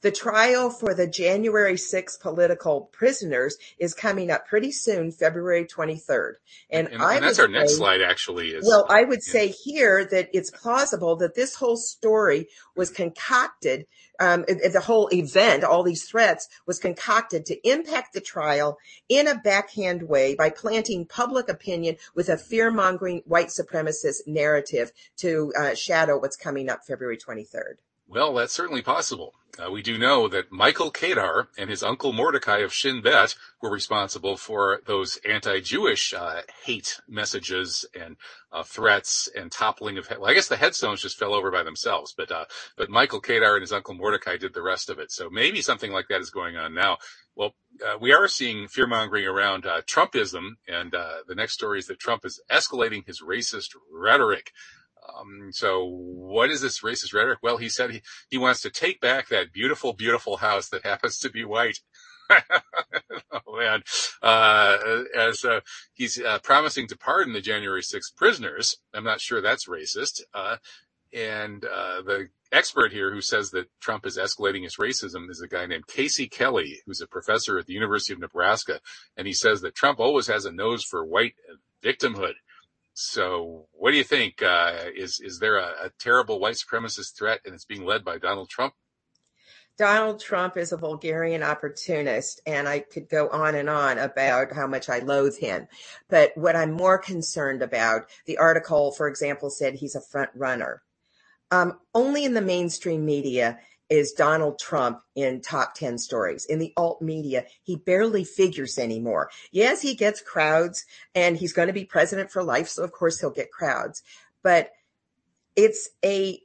The trial for the January 6 political prisoners is coming up pretty soon, February 23rd. And, and, and that's our say, next slide actually is. Well, I would yeah. say here that it's plausible that this whole story was concocted um, the whole event, all these threats was concocted to impact the trial in a backhand way by planting public opinion with a fear mongering white supremacist narrative to uh, shadow what's coming up February 23rd. Well, that's certainly possible. Uh, we do know that Michael Kadar and his uncle Mordecai of Shin Bet were responsible for those anti-Jewish uh, hate messages and uh, threats and toppling of. Well, I guess the headstones just fell over by themselves, but uh, but Michael Kadar and his uncle Mordecai did the rest of it. So maybe something like that is going on now. Well, uh, we are seeing fear mongering around uh, Trumpism, and the next story is that Trump is escalating his racist rhetoric. Um, so what is this racist rhetoric? Well, he said he, he wants to take back that beautiful, beautiful house that <laughs> happens to be white. <laughs> oh man, uh, as, uh, he's, uh, promising to pardon the January 6th prisoners. I'm not sure that's racist. Uh, and, uh, the expert here who says that Trump is escalating his racism is a guy named Casey Kelly, who's a professor at the University of Nebraska. And he says that Trump always has a nose for white victimhood. So what do you think? Uh, is, is there a, a terrible white supremacist threat and it's being led by Donald Trump? Donald Trump is a vulgarian opportunist, and I could go on and on about how much I loathe him. But what I'm more concerned about, the article, for example, said he's a front runner. Um, only in the mainstream media is Donald Trump in top 10 stories. In the alt media, he barely figures anymore. Yes, he gets crowds and he's going to be president for life. So of course he'll get crowds, but it's a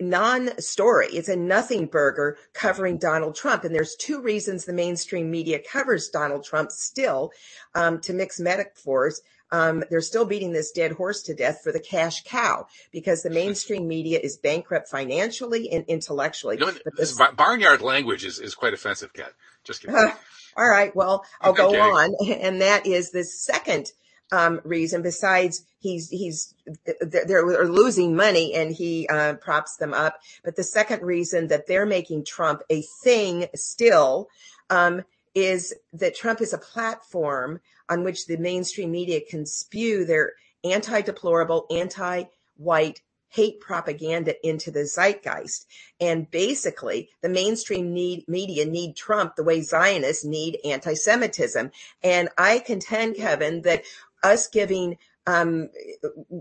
non-story. It's a nothing burger covering Donald Trump. And there's two reasons the mainstream media covers Donald Trump still, um, to mix metaphors um, they're still beating this dead horse to death for the cash cow because the mainstream media is bankrupt financially and intellectually. You know, this, barnyard language is, is quite offensive, Kat. Just kidding. Uh, <laughs> all right. Well, I'll go on. <laughs> And that is the second um, reason besides he's, he's, they're, losing money and he, uh, props them up. But the second reason that they're making Trump a thing still, um, is that Trump is a platform on which the mainstream media can spew their anti-deplorable, anti-white hate propaganda into the zeitgeist. And basically the mainstream need, media need Trump the way Zionists need anti-Semitism. And I contend, Kevin, that us giving um,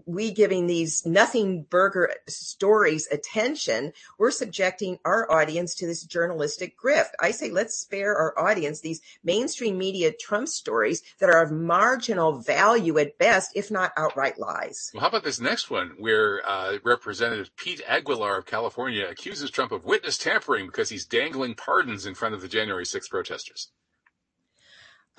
we giving these nothing burger stories attention, we're subjecting our audience to this journalistic grift. I say let's spare our audience these mainstream media Trump stories that are of marginal value at best, if not outright lies. Well, how about this next one where uh, Representative Pete Aguilar of California accuses Trump of witness tampering because he's dangling pardons in front of the January 6th protesters?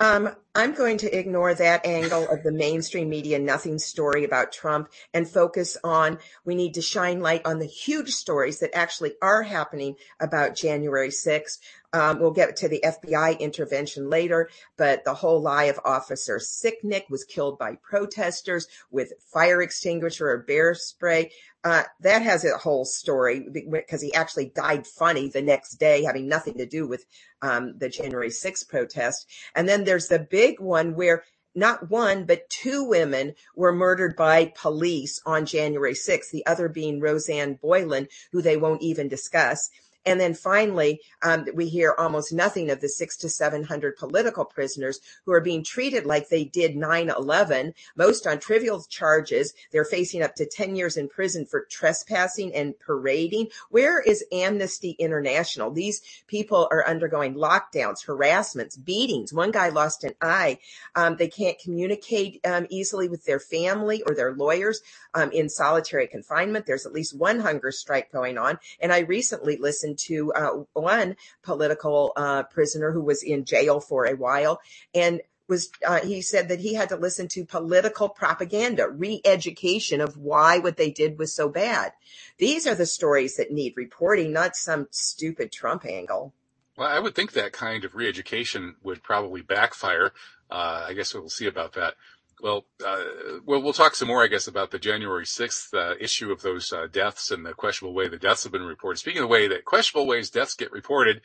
Um, I'm going to ignore that angle of the mainstream media nothing story about Trump and focus on we need to shine light on the huge stories that actually are happening about January 6th. Um, we'll get to the FBI intervention later, but the whole lie of Officer Sicknick was killed by protesters with fire extinguisher or bear spray. Uh, that has a whole story because he actually died funny the next day, having nothing to do with um, the January 6th protest. And then there's the big one where not one, but two women were murdered by police on January 6th, the other being Rosanne Boyland, who they won't even discuss. And then finally, um, we hear almost nothing of the six to 700 political prisoners who are being treated like they did 9-11, most on trivial charges. They're facing up to 10 years in prison for trespassing and parading. Where is Amnesty International? These people are undergoing lockdowns, harassments, beatings. One guy lost an eye. Um, they can't communicate um, easily with their family or their lawyers um, in solitary confinement. There's at least one hunger strike going on. And I recently listened to uh, one political uh, prisoner who was in jail for a while and was uh, he said that he had to listen to political propaganda, re-education of why what they did was so bad. These are the stories that need reporting, not some stupid Trump angle. Well, I would think that kind of re-education would probably backfire. Uh, I guess we'll see about that. Well, uh, well, we'll talk some more, I guess, about the January 6th uh, issue of those uh, deaths and the questionable way the deaths have been reported. Speaking of the way that questionable ways deaths get reported,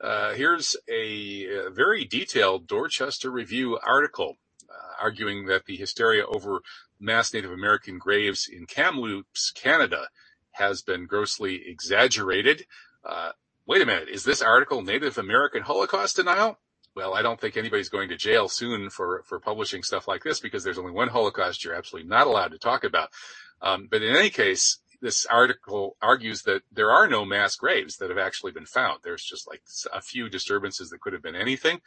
uh, here's a, a, very detailed Dorchester Review article uh, arguing that the hysteria over mass Native American graves in Kamloops, Canada, has been grossly exaggerated. Uh, wait a minute, is this article Native American Holocaust denial? Well, I don't think anybody's going to jail soon for, for publishing stuff like this because there's only one Holocaust you're absolutely not allowed to talk about. Um, but in any case, this article argues that there are no mass graves that have actually been found. There's just like a few disturbances that could have been anything.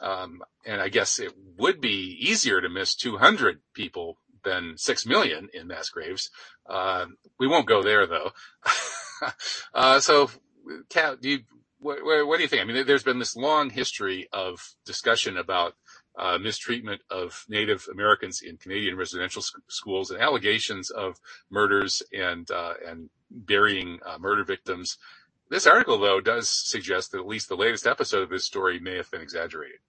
Um, and I guess it would be easier to miss 200 people than 6 million in mass graves. Uh, we won't go there though. <laughs> uh, so, Kat, do you, what, what, do you think? I mean, there's been this long history of discussion about uh, mistreatment of Native Americans in Canadian residential sc- schools and allegations of murders and uh, and burying uh, murder victims. This article, though, does suggest that at least the latest episode of this story may have been exaggerated.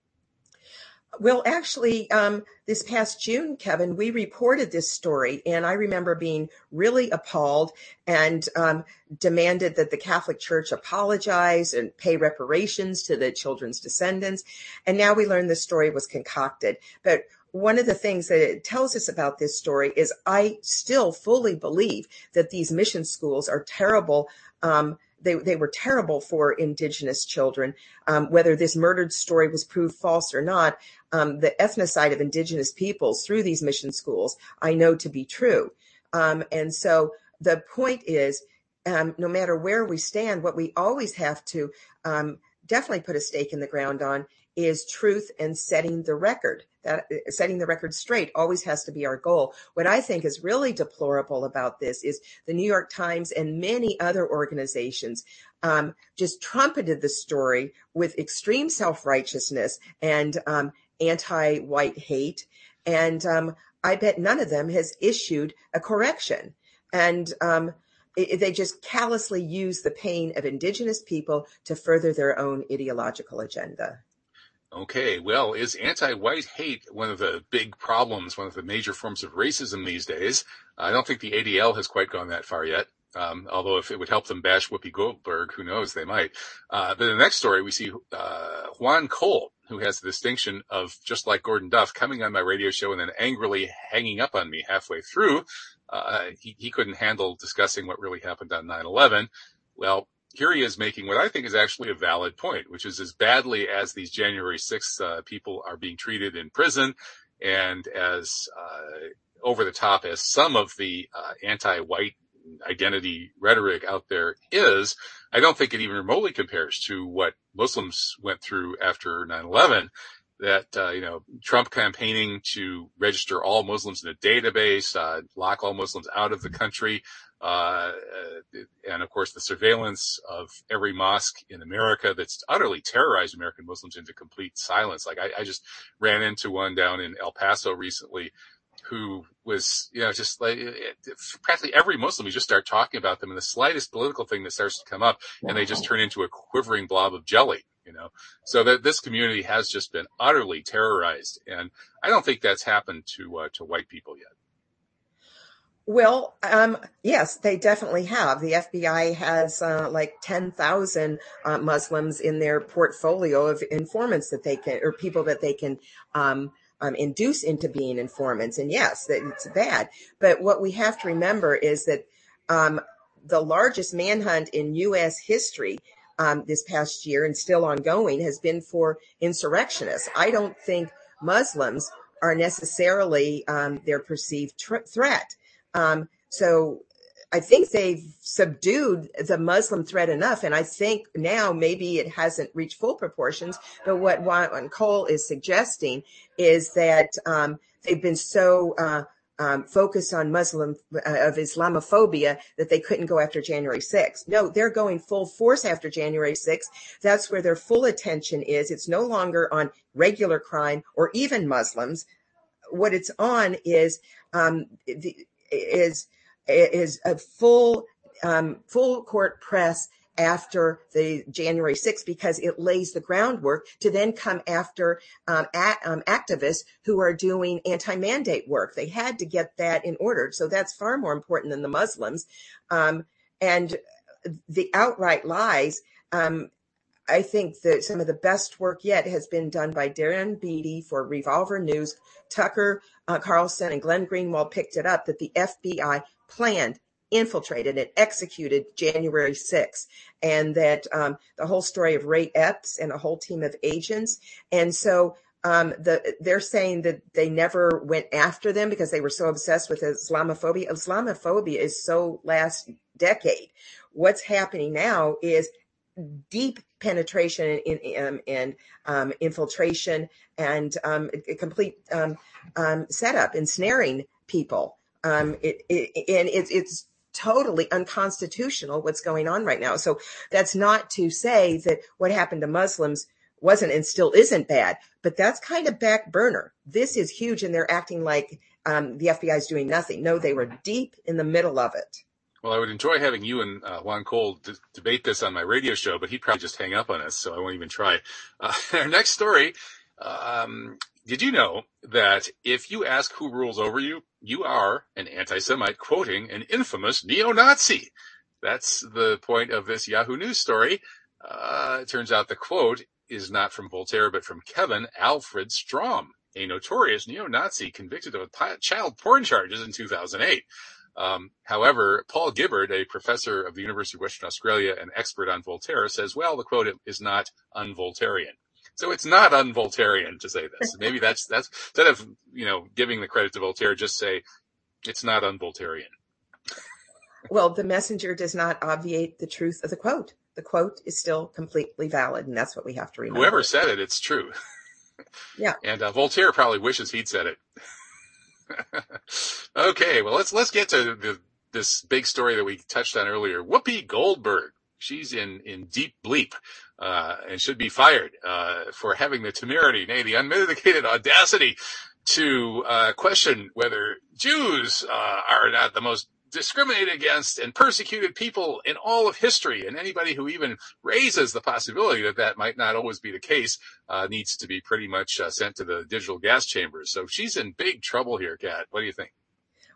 Well, actually, um, this past June, Kevin, we reported this story, and I remember being really appalled and um, demanded that the Catholic Church apologize and pay reparations to the children's descendants. And now we learn the story was concocted. But one of the things that it tells us about this story is I still fully believe that these mission schools are terrible. Um, they, they were terrible for indigenous children. Um, whether this murdered story was proved false or not, um, the ethnocide of indigenous peoples through these mission schools, I know to be true. Um, and so the point is, um, no matter where we stand, what we always have to um, definitely put a stake in the ground on is truth and setting the record. That setting the record straight always has to be our goal. What I think is really deplorable about this is the New York Times and many other organizations um, just trumpeted the story with extreme self righteousness and um, anti white hate. And um, I bet none of them has issued a correction. And um, it, they just callously use the pain of indigenous people to further their own ideological agenda. Okay, well, is anti-white hate one of the big problems, one of the major forms of racism these days? I don't think the ADL has quite gone that far yet. Um, although if it would help them bash Whoopi Goldberg, who knows, they might. Uh, but in the next story, we see uh, Juan Cole, who has the distinction of, just like Gordon Duff, coming on my radio show and then angrily hanging up on me halfway through. Uh, he, he couldn't handle discussing what really happened on 9-11. Well, here he is making what I think is actually a valid point, which is as badly as these January 6th uh, people are being treated in prison and as uh, over the top as some of the uh, anti-white identity rhetoric out there is, I don't think it even remotely compares to what Muslims went through after 9-11 that, uh, you know, Trump campaigning to register all Muslims in a database, uh, lock all Muslims out of the country, and of course the surveillance of every mosque in America that's utterly terrorized American Muslims into complete silence. Like I, I just ran into one down in El Paso recently who was, you know, just like practically every Muslim, you just start talking about them and the slightest political thing that starts to come up and they just turn into a quivering blob of jelly, you know, so that this community has just been utterly terrorized. And I don't think that's happened to, uh, to white people yet. Well, um, yes, they definitely have. The FBI has uh, like 10,000 uh, Muslims in their portfolio of informants that they can, or people that they can um, um, induce into being informants. And yes, that it's bad. But what we have to remember is that um, the largest manhunt in U.S. history um, this past year and still ongoing has been for insurrectionists. I don't think Muslims are necessarily um, their perceived tr- threat. Um, so I think they've subdued the Muslim threat enough. And I think now maybe it hasn't reached full proportions. But what Juan Cole is suggesting is that um, they've been so uh, um, focused on Muslim uh, of Islamophobia that they couldn't go after January 6th. No, they're going full force after January 6th. That's where their full attention is. It's no longer on regular crime or even Muslims. What it's on is um, the, is is a full um, full court press after the January 6th because it lays the groundwork to then come after um, at, um, activists who are doing anti-mandate work. They had to get that in order. So that's far more important than the Muslims. Um, and the outright lies, um, I think that some of the best work yet has been done by Darren Beattie for Revolver News. Tucker uh, Carlson and Glenn Greenwald picked it up that the FBI planned, infiltrated, and executed January 6th, and that um, the whole story of Ray Epps and a whole team of agents. And so um, the, they're saying that they never went after them because they were so obsessed with Islamophobia. Islamophobia is so last decade. What's happening now is deep penetration and, and um, infiltration and um, a complete um, um, setup, ensnaring people. Um, it, it, and it's, it's totally unconstitutional what's going on right now. So that's not to say that what happened to Muslims wasn't and still isn't bad, but that's kind of back burner. This is huge and they're acting like um, the FBI is doing nothing. No, they were deep in the middle of it. Well, I would enjoy having you and uh, Juan Cole d- debate this on my radio show, but he'd probably just hang up on us, so I won't even try. Uh, <laughs> our next story. Um, did you know that if you ask who rules over you, you are an anti-Semite quoting an infamous neo-Nazi? That's the point of this Yahoo News story. Uh, it turns out the quote is not from Voltaire, but from Kevin Alfred Strom, a notorious neo-Nazi convicted of child porn charges in 2008. Um, however, Paul Gibbard, a professor of the University of Western Australia and expert on Voltaire, says, well, the quote is not un-Voltairean. So it's not un-Voltairean to say this. Maybe <laughs> that's, that's, instead of, you know, giving the credit to Voltaire, just say, it's not un-Voltairean. Well, the messenger does not obviate the truth of the quote. The quote is still completely valid, and that's what we have to remember. Whoever said it, it's true. Yeah. <laughs> And uh, Voltaire probably wishes he'd said it. <laughs> okay, well let's let's get to the, this big story that we touched on earlier. Whoopi Goldberg, she's in in deep bleep uh, and should be fired uh, for having the temerity, nay, the unmitigated audacity to uh, question whether Jews uh, are not the most discriminated against and persecuted people in all of history. And anybody who even raises the possibility that that might not always be the case uh, needs to be pretty much uh, sent to the digital gas chambers. So she's in big trouble here, Kat. What do you think?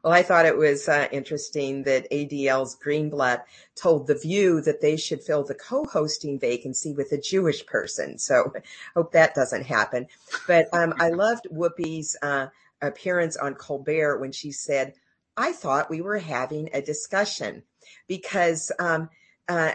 Well, I thought it was uh, interesting that ADL's Greenblatt told The View that they should fill the co-hosting vacancy with a Jewish person. So hope that doesn't happen. But um, I loved Whoopi's uh, appearance on Colbert when she said, I thought we were having a discussion because um, uh,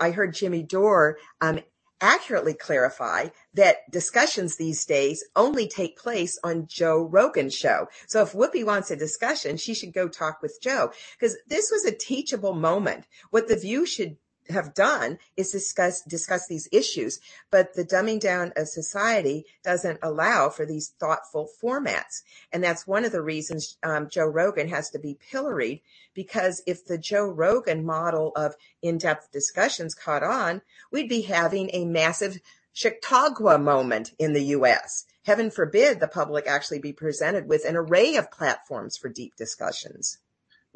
I heard Jimmy Dore um, accurately clarify that discussions these days only take place on Joe Rogan's show. So if Whoopi wants a discussion, she should go talk with Joe because this was a teachable moment. What the view should have done is discuss discuss these issues, but the dumbing down of society doesn't allow for these thoughtful formats, and that's one of the reasons um, Joe Rogan has to be pilloried. Because if the Joe Rogan model of in-depth discussions caught on, we'd be having a massive Chautauqua moment in the U.S. Heaven forbid the public actually be presented with an array of platforms for deep discussions.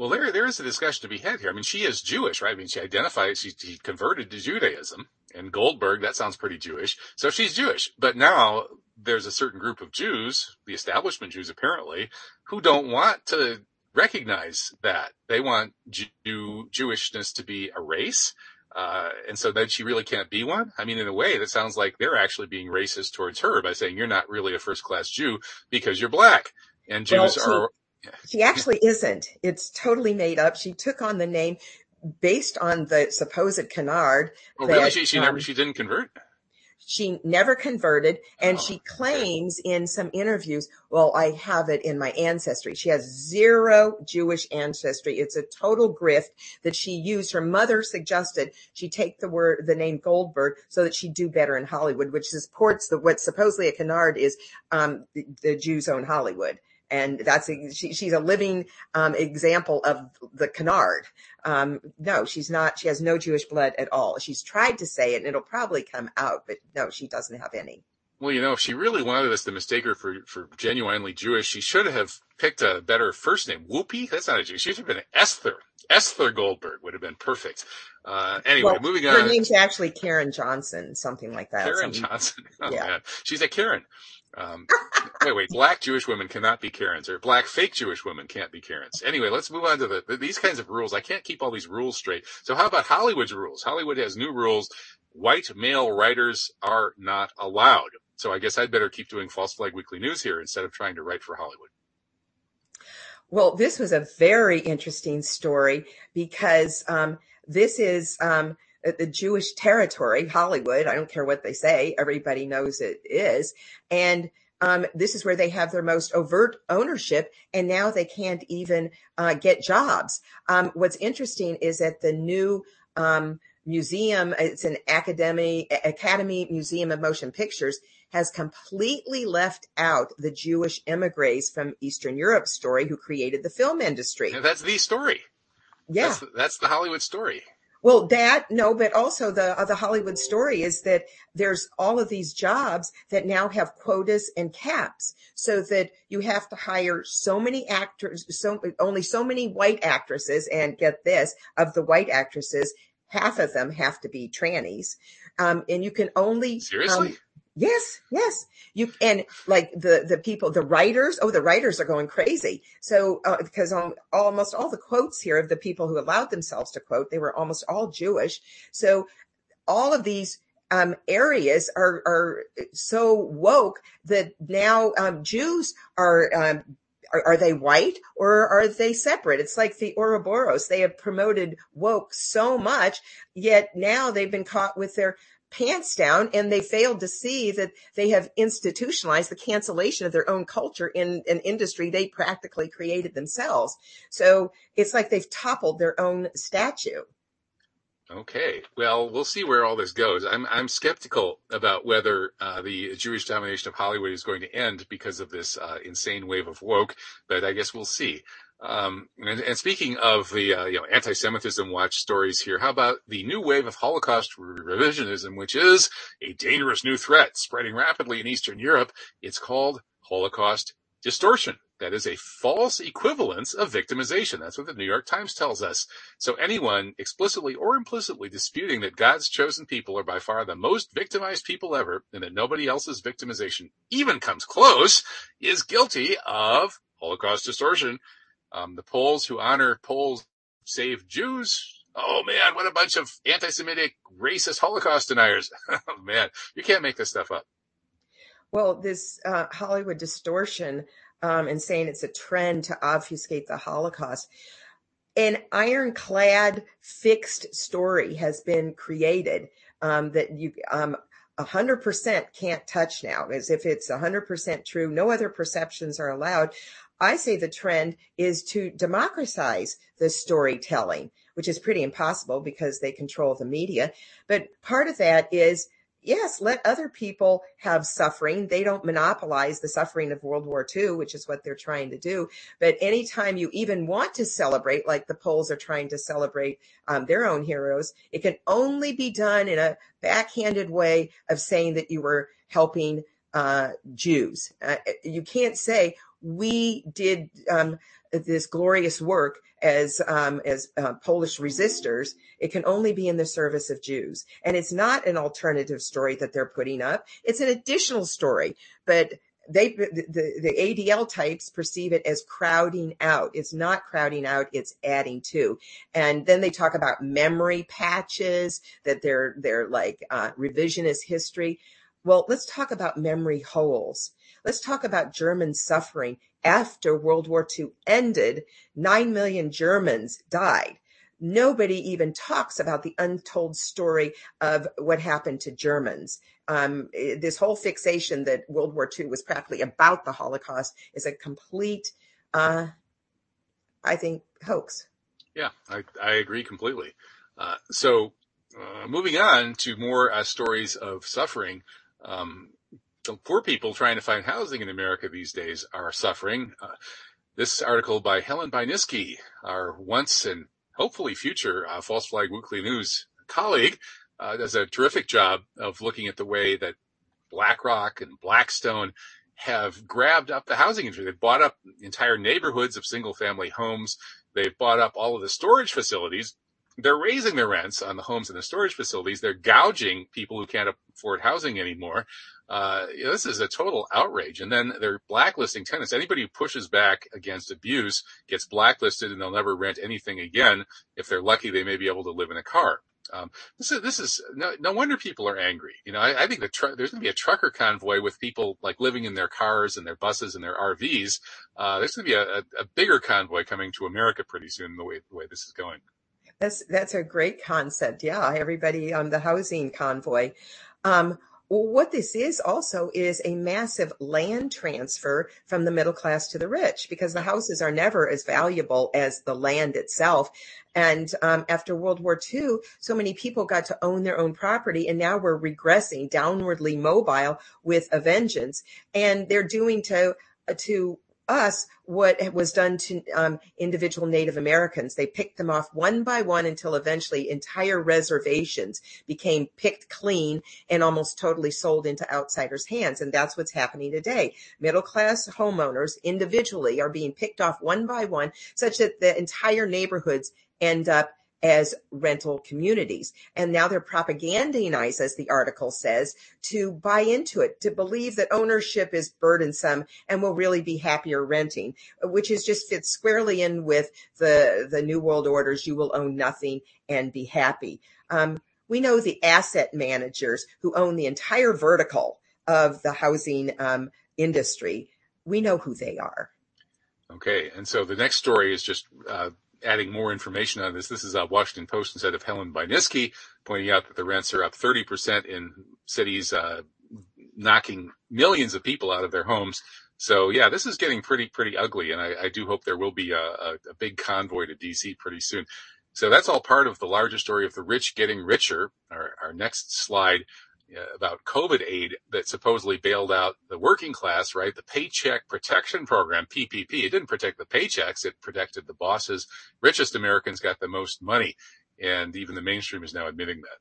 Well, there there is a discussion to be had here. I mean, she is Jewish, right? I mean, she identifies she, she converted to Judaism, and Goldberg that sounds pretty Jewish, so she's Jewish. But now there's a certain group of Jews, the establishment Jews apparently, who don't want to recognize that they want Jew, Jewishness to be a race. Uh, and so then she really can't be one. I mean, in a way, that sounds like they're actually being racist towards her by saying you're not really a first class Jew because you're black. And Jews well, are she actually isn't. It's totally made up. She took on the name based on the supposed canard. Oh, that, really? She, she um, never, she didn't convert? She never converted and oh, she claims okay. in some interviews, well, I have it in my ancestry. She has zero Jewish ancestry. It's a total grift that she used. Her mother suggested she take the word, the name Goldberg so that she'd do better in Hollywood, which supports the, what supposedly a canard is, um, the, the Jews own Hollywood and that's a, she, she's a living um, example of the canard. Um, no, she's not. She has no Jewish blood at all. She's tried to say it, and it'll probably come out, but no, she doesn't have any. Well, you know, if she really wanted us to mistake her for, for genuinely Jewish, she should have picked a better first name. Whoopi? That's not a Jew. She should have been Esther. Esther Goldberg would have been perfect. Uh, anyway, well, moving on. Her name's actually Karen Johnson, something like that. Karen something. Johnson. <laughs> Oh, yeah. Man. She's a Karen. Um, wait, wait, black Jewish women cannot be Karens or black fake Jewish women can't be Karens. Anyway, let's move on to the, these kinds of rules. I can't keep all these rules straight. So how about Hollywood's rules? Hollywood has new rules. White male writers are not allowed. So I guess I'd better keep doing false flag weekly news here instead of trying to write for Hollywood. Well, this was a very interesting story because um, this is um, the Jewish territory, Hollywood. I don't care what they say; everybody knows it is, and um, this is where they have their most overt ownership, and now they can't even uh, get jobs. Um, what's interesting is that the new um, museum, it's an academy, Academy Museum of Motion Pictures, has completely left out the Jewish emigres from Eastern Europe story who created the film industry. That's the story. Yeah. That's, that's, the Hollywood story. Well, that, no, but also the, uh, the Hollywood story is that there's all of these jobs that now have quotas and caps so that you have to hire so many actors, so only so many white actresses and get this of the white actresses, half of them have to be trannies. Um, and you can only, seriously, um, Yes, yes. You and like the the people, the writers. Oh, the writers are going crazy. So uh, because on almost all the quotes here of the people who allowed themselves to quote, they were almost all Jewish. So all of these um, areas are are so woke that now um, Jews are. Um, are, are, they white or are they separate? It's like the Ouroboros. They have promoted woke so much, yet now they've been caught with their pants down and they failed to see that they have institutionalized the cancellation of their own culture in an industry they practically created themselves. So it's like they've toppled their own statue. Okay. Well, we'll see where all this goes. I'm I'm skeptical about whether uh, the Jewish domination of Hollywood is going to end because of this uh, insane wave of woke, but I guess we'll see. Um, and, and, speaking of the uh, you know anti-Semitism watch stories here, how about the new wave of Holocaust revisionism, which is a dangerous new threat spreading rapidly in Eastern Europe? It's called Holocaust distortion. That is a false equivalence of victimization. That's what the New York Times tells us. So anyone explicitly or implicitly disputing that God's chosen people are by far the most victimized people ever and that nobody else's victimization even comes close is guilty of Holocaust distortion um, the Poles who honor Poles save Jews. Oh man, what a bunch of anti-Semitic, racist Holocaust deniers. <laughs> oh man, you can't make this stuff up. Well, this uh, Hollywood distortion um, and saying it's a trend to obfuscate the Holocaust. An ironclad fixed story has been created um, that you um, 100% can't touch now as if it's 100% true. No other perceptions are allowed. I say the trend is to democratize the storytelling, which is pretty impossible because they control the media. But part of that is yes, let other people have suffering. They don't monopolize the suffering of World War II, which is what they're trying to do. But anytime you even want to celebrate, like the Poles are trying to celebrate um, their own heroes, it can only be done in a backhanded way of saying that you were helping uh, Jews. Uh, you can't say, we did um, this glorious work as um, as uh, Polish resistors, it can only be in the service of Jews, and it's not an alternative story that they're putting up. It's an additional story, but they the, the ADL types perceive it as crowding out. It's not crowding out; it's adding to. And then they talk about memory patches that they're they're like uh, revisionist history. Well, let's talk about memory holes. Let's talk about German suffering. After World War II ended, 9 million Germans died. Nobody even talks about the untold story of what happened to Germans. Um, this whole fixation that World War II was practically about the Holocaust is a complete, uh, I think, hoax. Yeah, I, I agree completely. Uh, so, uh, moving on to more uh, stories of suffering. Um, the poor people trying to find housing in America these days are suffering. Uh, this article by Helen Buyniski, our once and hopefully future uh, False Flag Weekly News colleague, uh, does a terrific job of looking at the way that BlackRock and Blackstone have grabbed up the housing industry. They've bought up entire neighborhoods of single family homes They've bought up all of the storage facilities. They're raising their rents on the homes and the storage facilities. They're gouging people who can't afford housing anymore. Uh, this is a total outrage. And then they're blacklisting tenants. Anybody who pushes back against abuse gets blacklisted and they'll never rent anything again. If they're lucky, they may be able to live in a car. Um, this is, this is no, no, wonder people are angry. You know, I, I think the tr- there's going to be a trucker convoy with people like living in their cars and their buses and their RVs. Uh, there's going to be a, a, a, bigger convoy coming to America pretty soon. The way the way this is going. That's that's a great concept. Yeah, everybody on the housing convoy. Um, well, what this is also is a massive land transfer from the middle class to the rich because the houses are never as valuable as the land itself. And um, after World War II, so many people got to own their own property, and now we're regressing downwardly mobile with a vengeance. And they're doing to to us what was done to um, individual Native Americans. They picked them off one by one until eventually entire reservations became picked clean and almost totally sold into outsiders' hands. And that's what's happening today. Middle class homeowners individually are being picked off one by one such that the entire neighborhoods end up as rental communities. And now they're propagandized, as the article says, to buy into it, to believe that ownership is burdensome and will really be happier renting, which is just fits squarely in with the, the New World Orders. You will own nothing and be happy. Um, we know the asset managers who own the entire vertical of the housing um, industry. We know who they are. Okay, and so the next story is just uh, adding more information on this. This is a Washington Post instead of Helen Buyniski pointing out that the rents are up 30% in cities, uh, knocking millions of people out of their homes. So yeah, this is getting pretty, pretty ugly. And I, I do hope there will be a, a, a big convoy to DC pretty soon. So that's all part of the larger story of the rich getting richer. Our, our next slide about COVID aid that supposedly bailed out the working class, right? The Paycheck Protection Program, PPP. It didn't protect the paychecks. It protected the bosses. Richest Americans got the most money. And even the mainstream is now admitting that.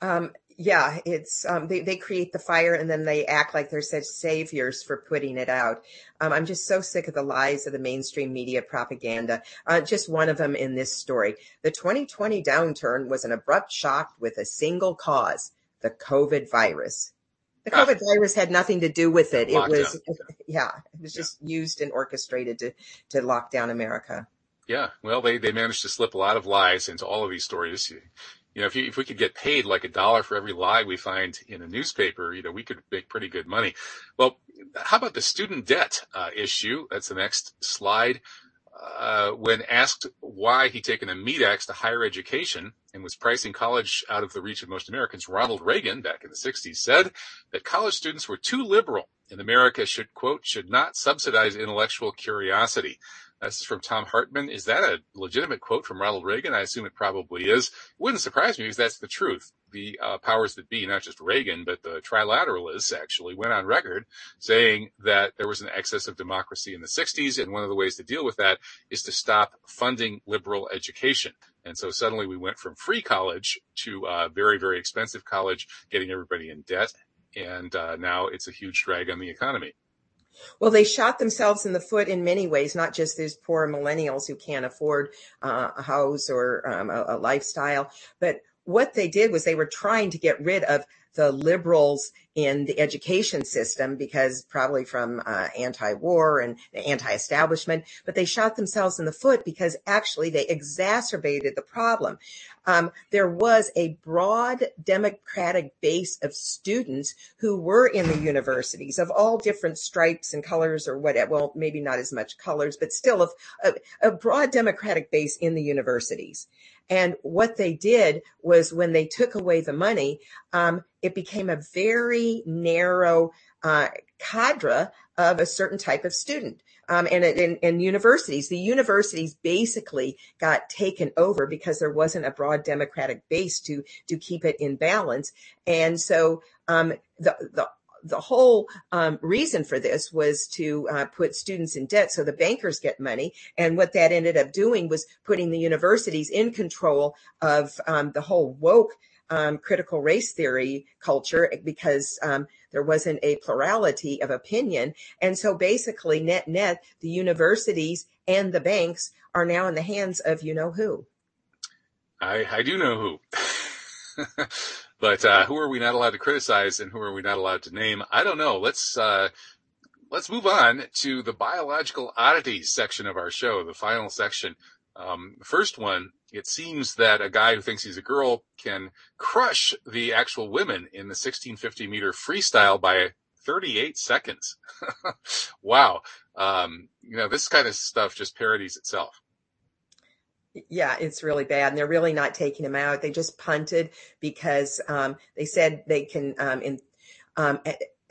Um, yeah, it's um, they they create the fire and then they act like they're such saviors for putting it out. Um, I'm just so sick of the lies of the mainstream media propaganda. Uh, just one of them in this story: the 2020 downturn was an abrupt shock with a single cause: the COVID virus. The ah. COVID ah. virus had nothing to do with it. It was, <laughs> yeah, it was just yeah. used and orchestrated to, to lock down America. Yeah. Well, they, they managed to slip a lot of lies into all of these stories. You, you know, if you, if we could get paid like a dollar for every lie we find in a newspaper, you know, we could make pretty good money. Well, how about the student debt uh, issue? That's the next slide. Uh, when asked why he'd taken a meat axe to higher education and was pricing college out of the reach of most Americans, Ronald Reagan back in the 60s said that college students were too liberal and America should, quote, should not subsidize intellectual curiosity. This is from Thom Hartmann. Is that a legitimate quote from Ronald Reagan? I assume it probably is. It wouldn't surprise me because that's the truth. The uh, powers that be, not just Reagan, but the trilateralists actually went on record saying that there was an excess of democracy in the 60s. And one of the ways to deal with that is to stop funding liberal education. And so suddenly we went from free college to uh, very, very expensive college, getting everybody in debt. And uh, now it's a huge drag on the economy. Well, they shot themselves in the foot in many ways, not just these poor millennials who can't afford uh, a house or um, a, a lifestyle, but what they did was they were trying to get rid of the liberals in the education system because probably from uh, anti-war and anti-establishment, but they shot themselves in the foot because actually they exacerbated the problem. Um, there was a broad democratic base of students who were in the universities of all different stripes and colors or whatever. Well, maybe not as much colors, but still a, a broad democratic base in the universities. And what they did was when they took away the money, um, it became a very narrow uh, cadre of a certain type of student. Um, and in, universities, the universities basically got taken over because there wasn't a broad democratic base to to keep it in balance. And so um, the the the whole um, reason for this was to uh, put students in debt so the bankers get money. And what that ended up doing was putting the universities in control of um, the whole woke um, critical race theory culture because um, there wasn't a plurality of opinion. And so basically net net, the universities and the banks are now in the hands of you know who. I, I do know who. <laughs> but uh, who are we not allowed to criticize and who are we not allowed to name? I don't know. Let's uh, let's move on to the biological oddities section of our show, the final section. Um, first one, it seems that a guy who thinks he's a girl can crush the actual women in the 1650 meter freestyle by 38 seconds. <laughs> wow. Um, you know, this kind of stuff just parodies itself. Yeah, it's really bad. And they're really not taking him out. They just punted because um, they said they can, um, in, um,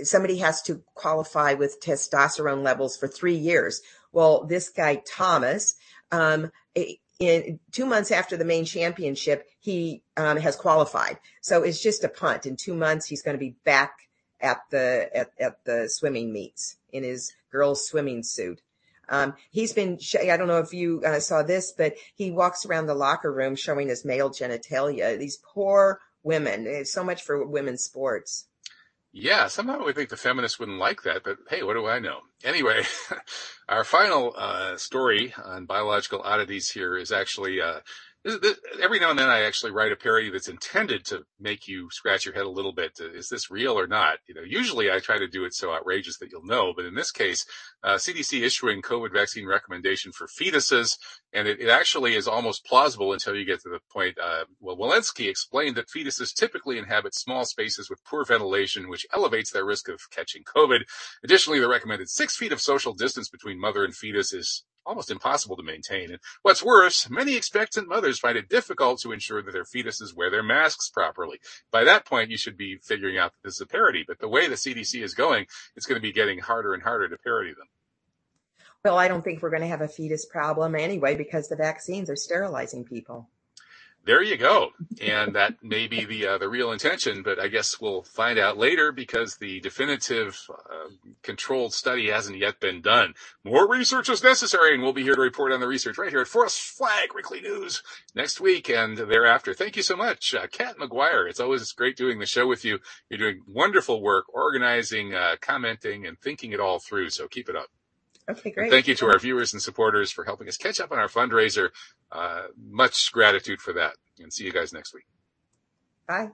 somebody has to qualify with testosterone levels for three years. Well, this guy, Thomas, um, in two months after the main championship, he um, has qualified. So it's just a punt. In two months, he's going to be back at the at, at the swimming meets in his girls swimming suit. Um, he's been, I don't know if you uh, saw this, but he walks around the locker room showing his male genitalia. These poor women. So much for women's sports. Yeah, somehow we think the feminists wouldn't like that, but hey, what do I know? Anyway, <laughs> our final uh, story on biological oddities here is actually uh, every now and then I actually write a parody that's intended to make you scratch your head a little bit. Is this real or not? You know, usually I try to do it so outrageous that you'll know, but in this case, uh, CDC issuing COVID vaccine recommendation for fetuses, and it, it, actually is almost plausible until you get to the point. Uh, well, Walensky explained that fetuses typically inhabit small spaces with poor ventilation, which elevates their risk of catching COVID. Additionally, the recommended six feet of social distance between mother and fetus is almost impossible to maintain. And what's worse, many expectant mothers find it difficult to ensure that their fetuses wear their masks properly. By that point, you should be figuring out that this is a parody. But the way the CDC is going, it's going to be getting harder and harder to parody them. Well, I don't think we're going to have a fetus problem anyway because the vaccines are sterilizing people there you go. And that may be the uh, the real intention, but I guess we'll find out later because the definitive uh, controlled study hasn't yet been done. More research is necessary, and we'll be here to report on the research right here at False Flag Weekly News next week and thereafter. Thank you so much, uh, Cat McGuire. It's always great doing the show with you. You're doing wonderful work, organizing, uh, commenting, and thinking it all through. So keep it up. Okay, great. And thank you to our viewers and supporters for helping us catch up on our fundraiser. Uh, much gratitude for that and see you guys next week. Bye.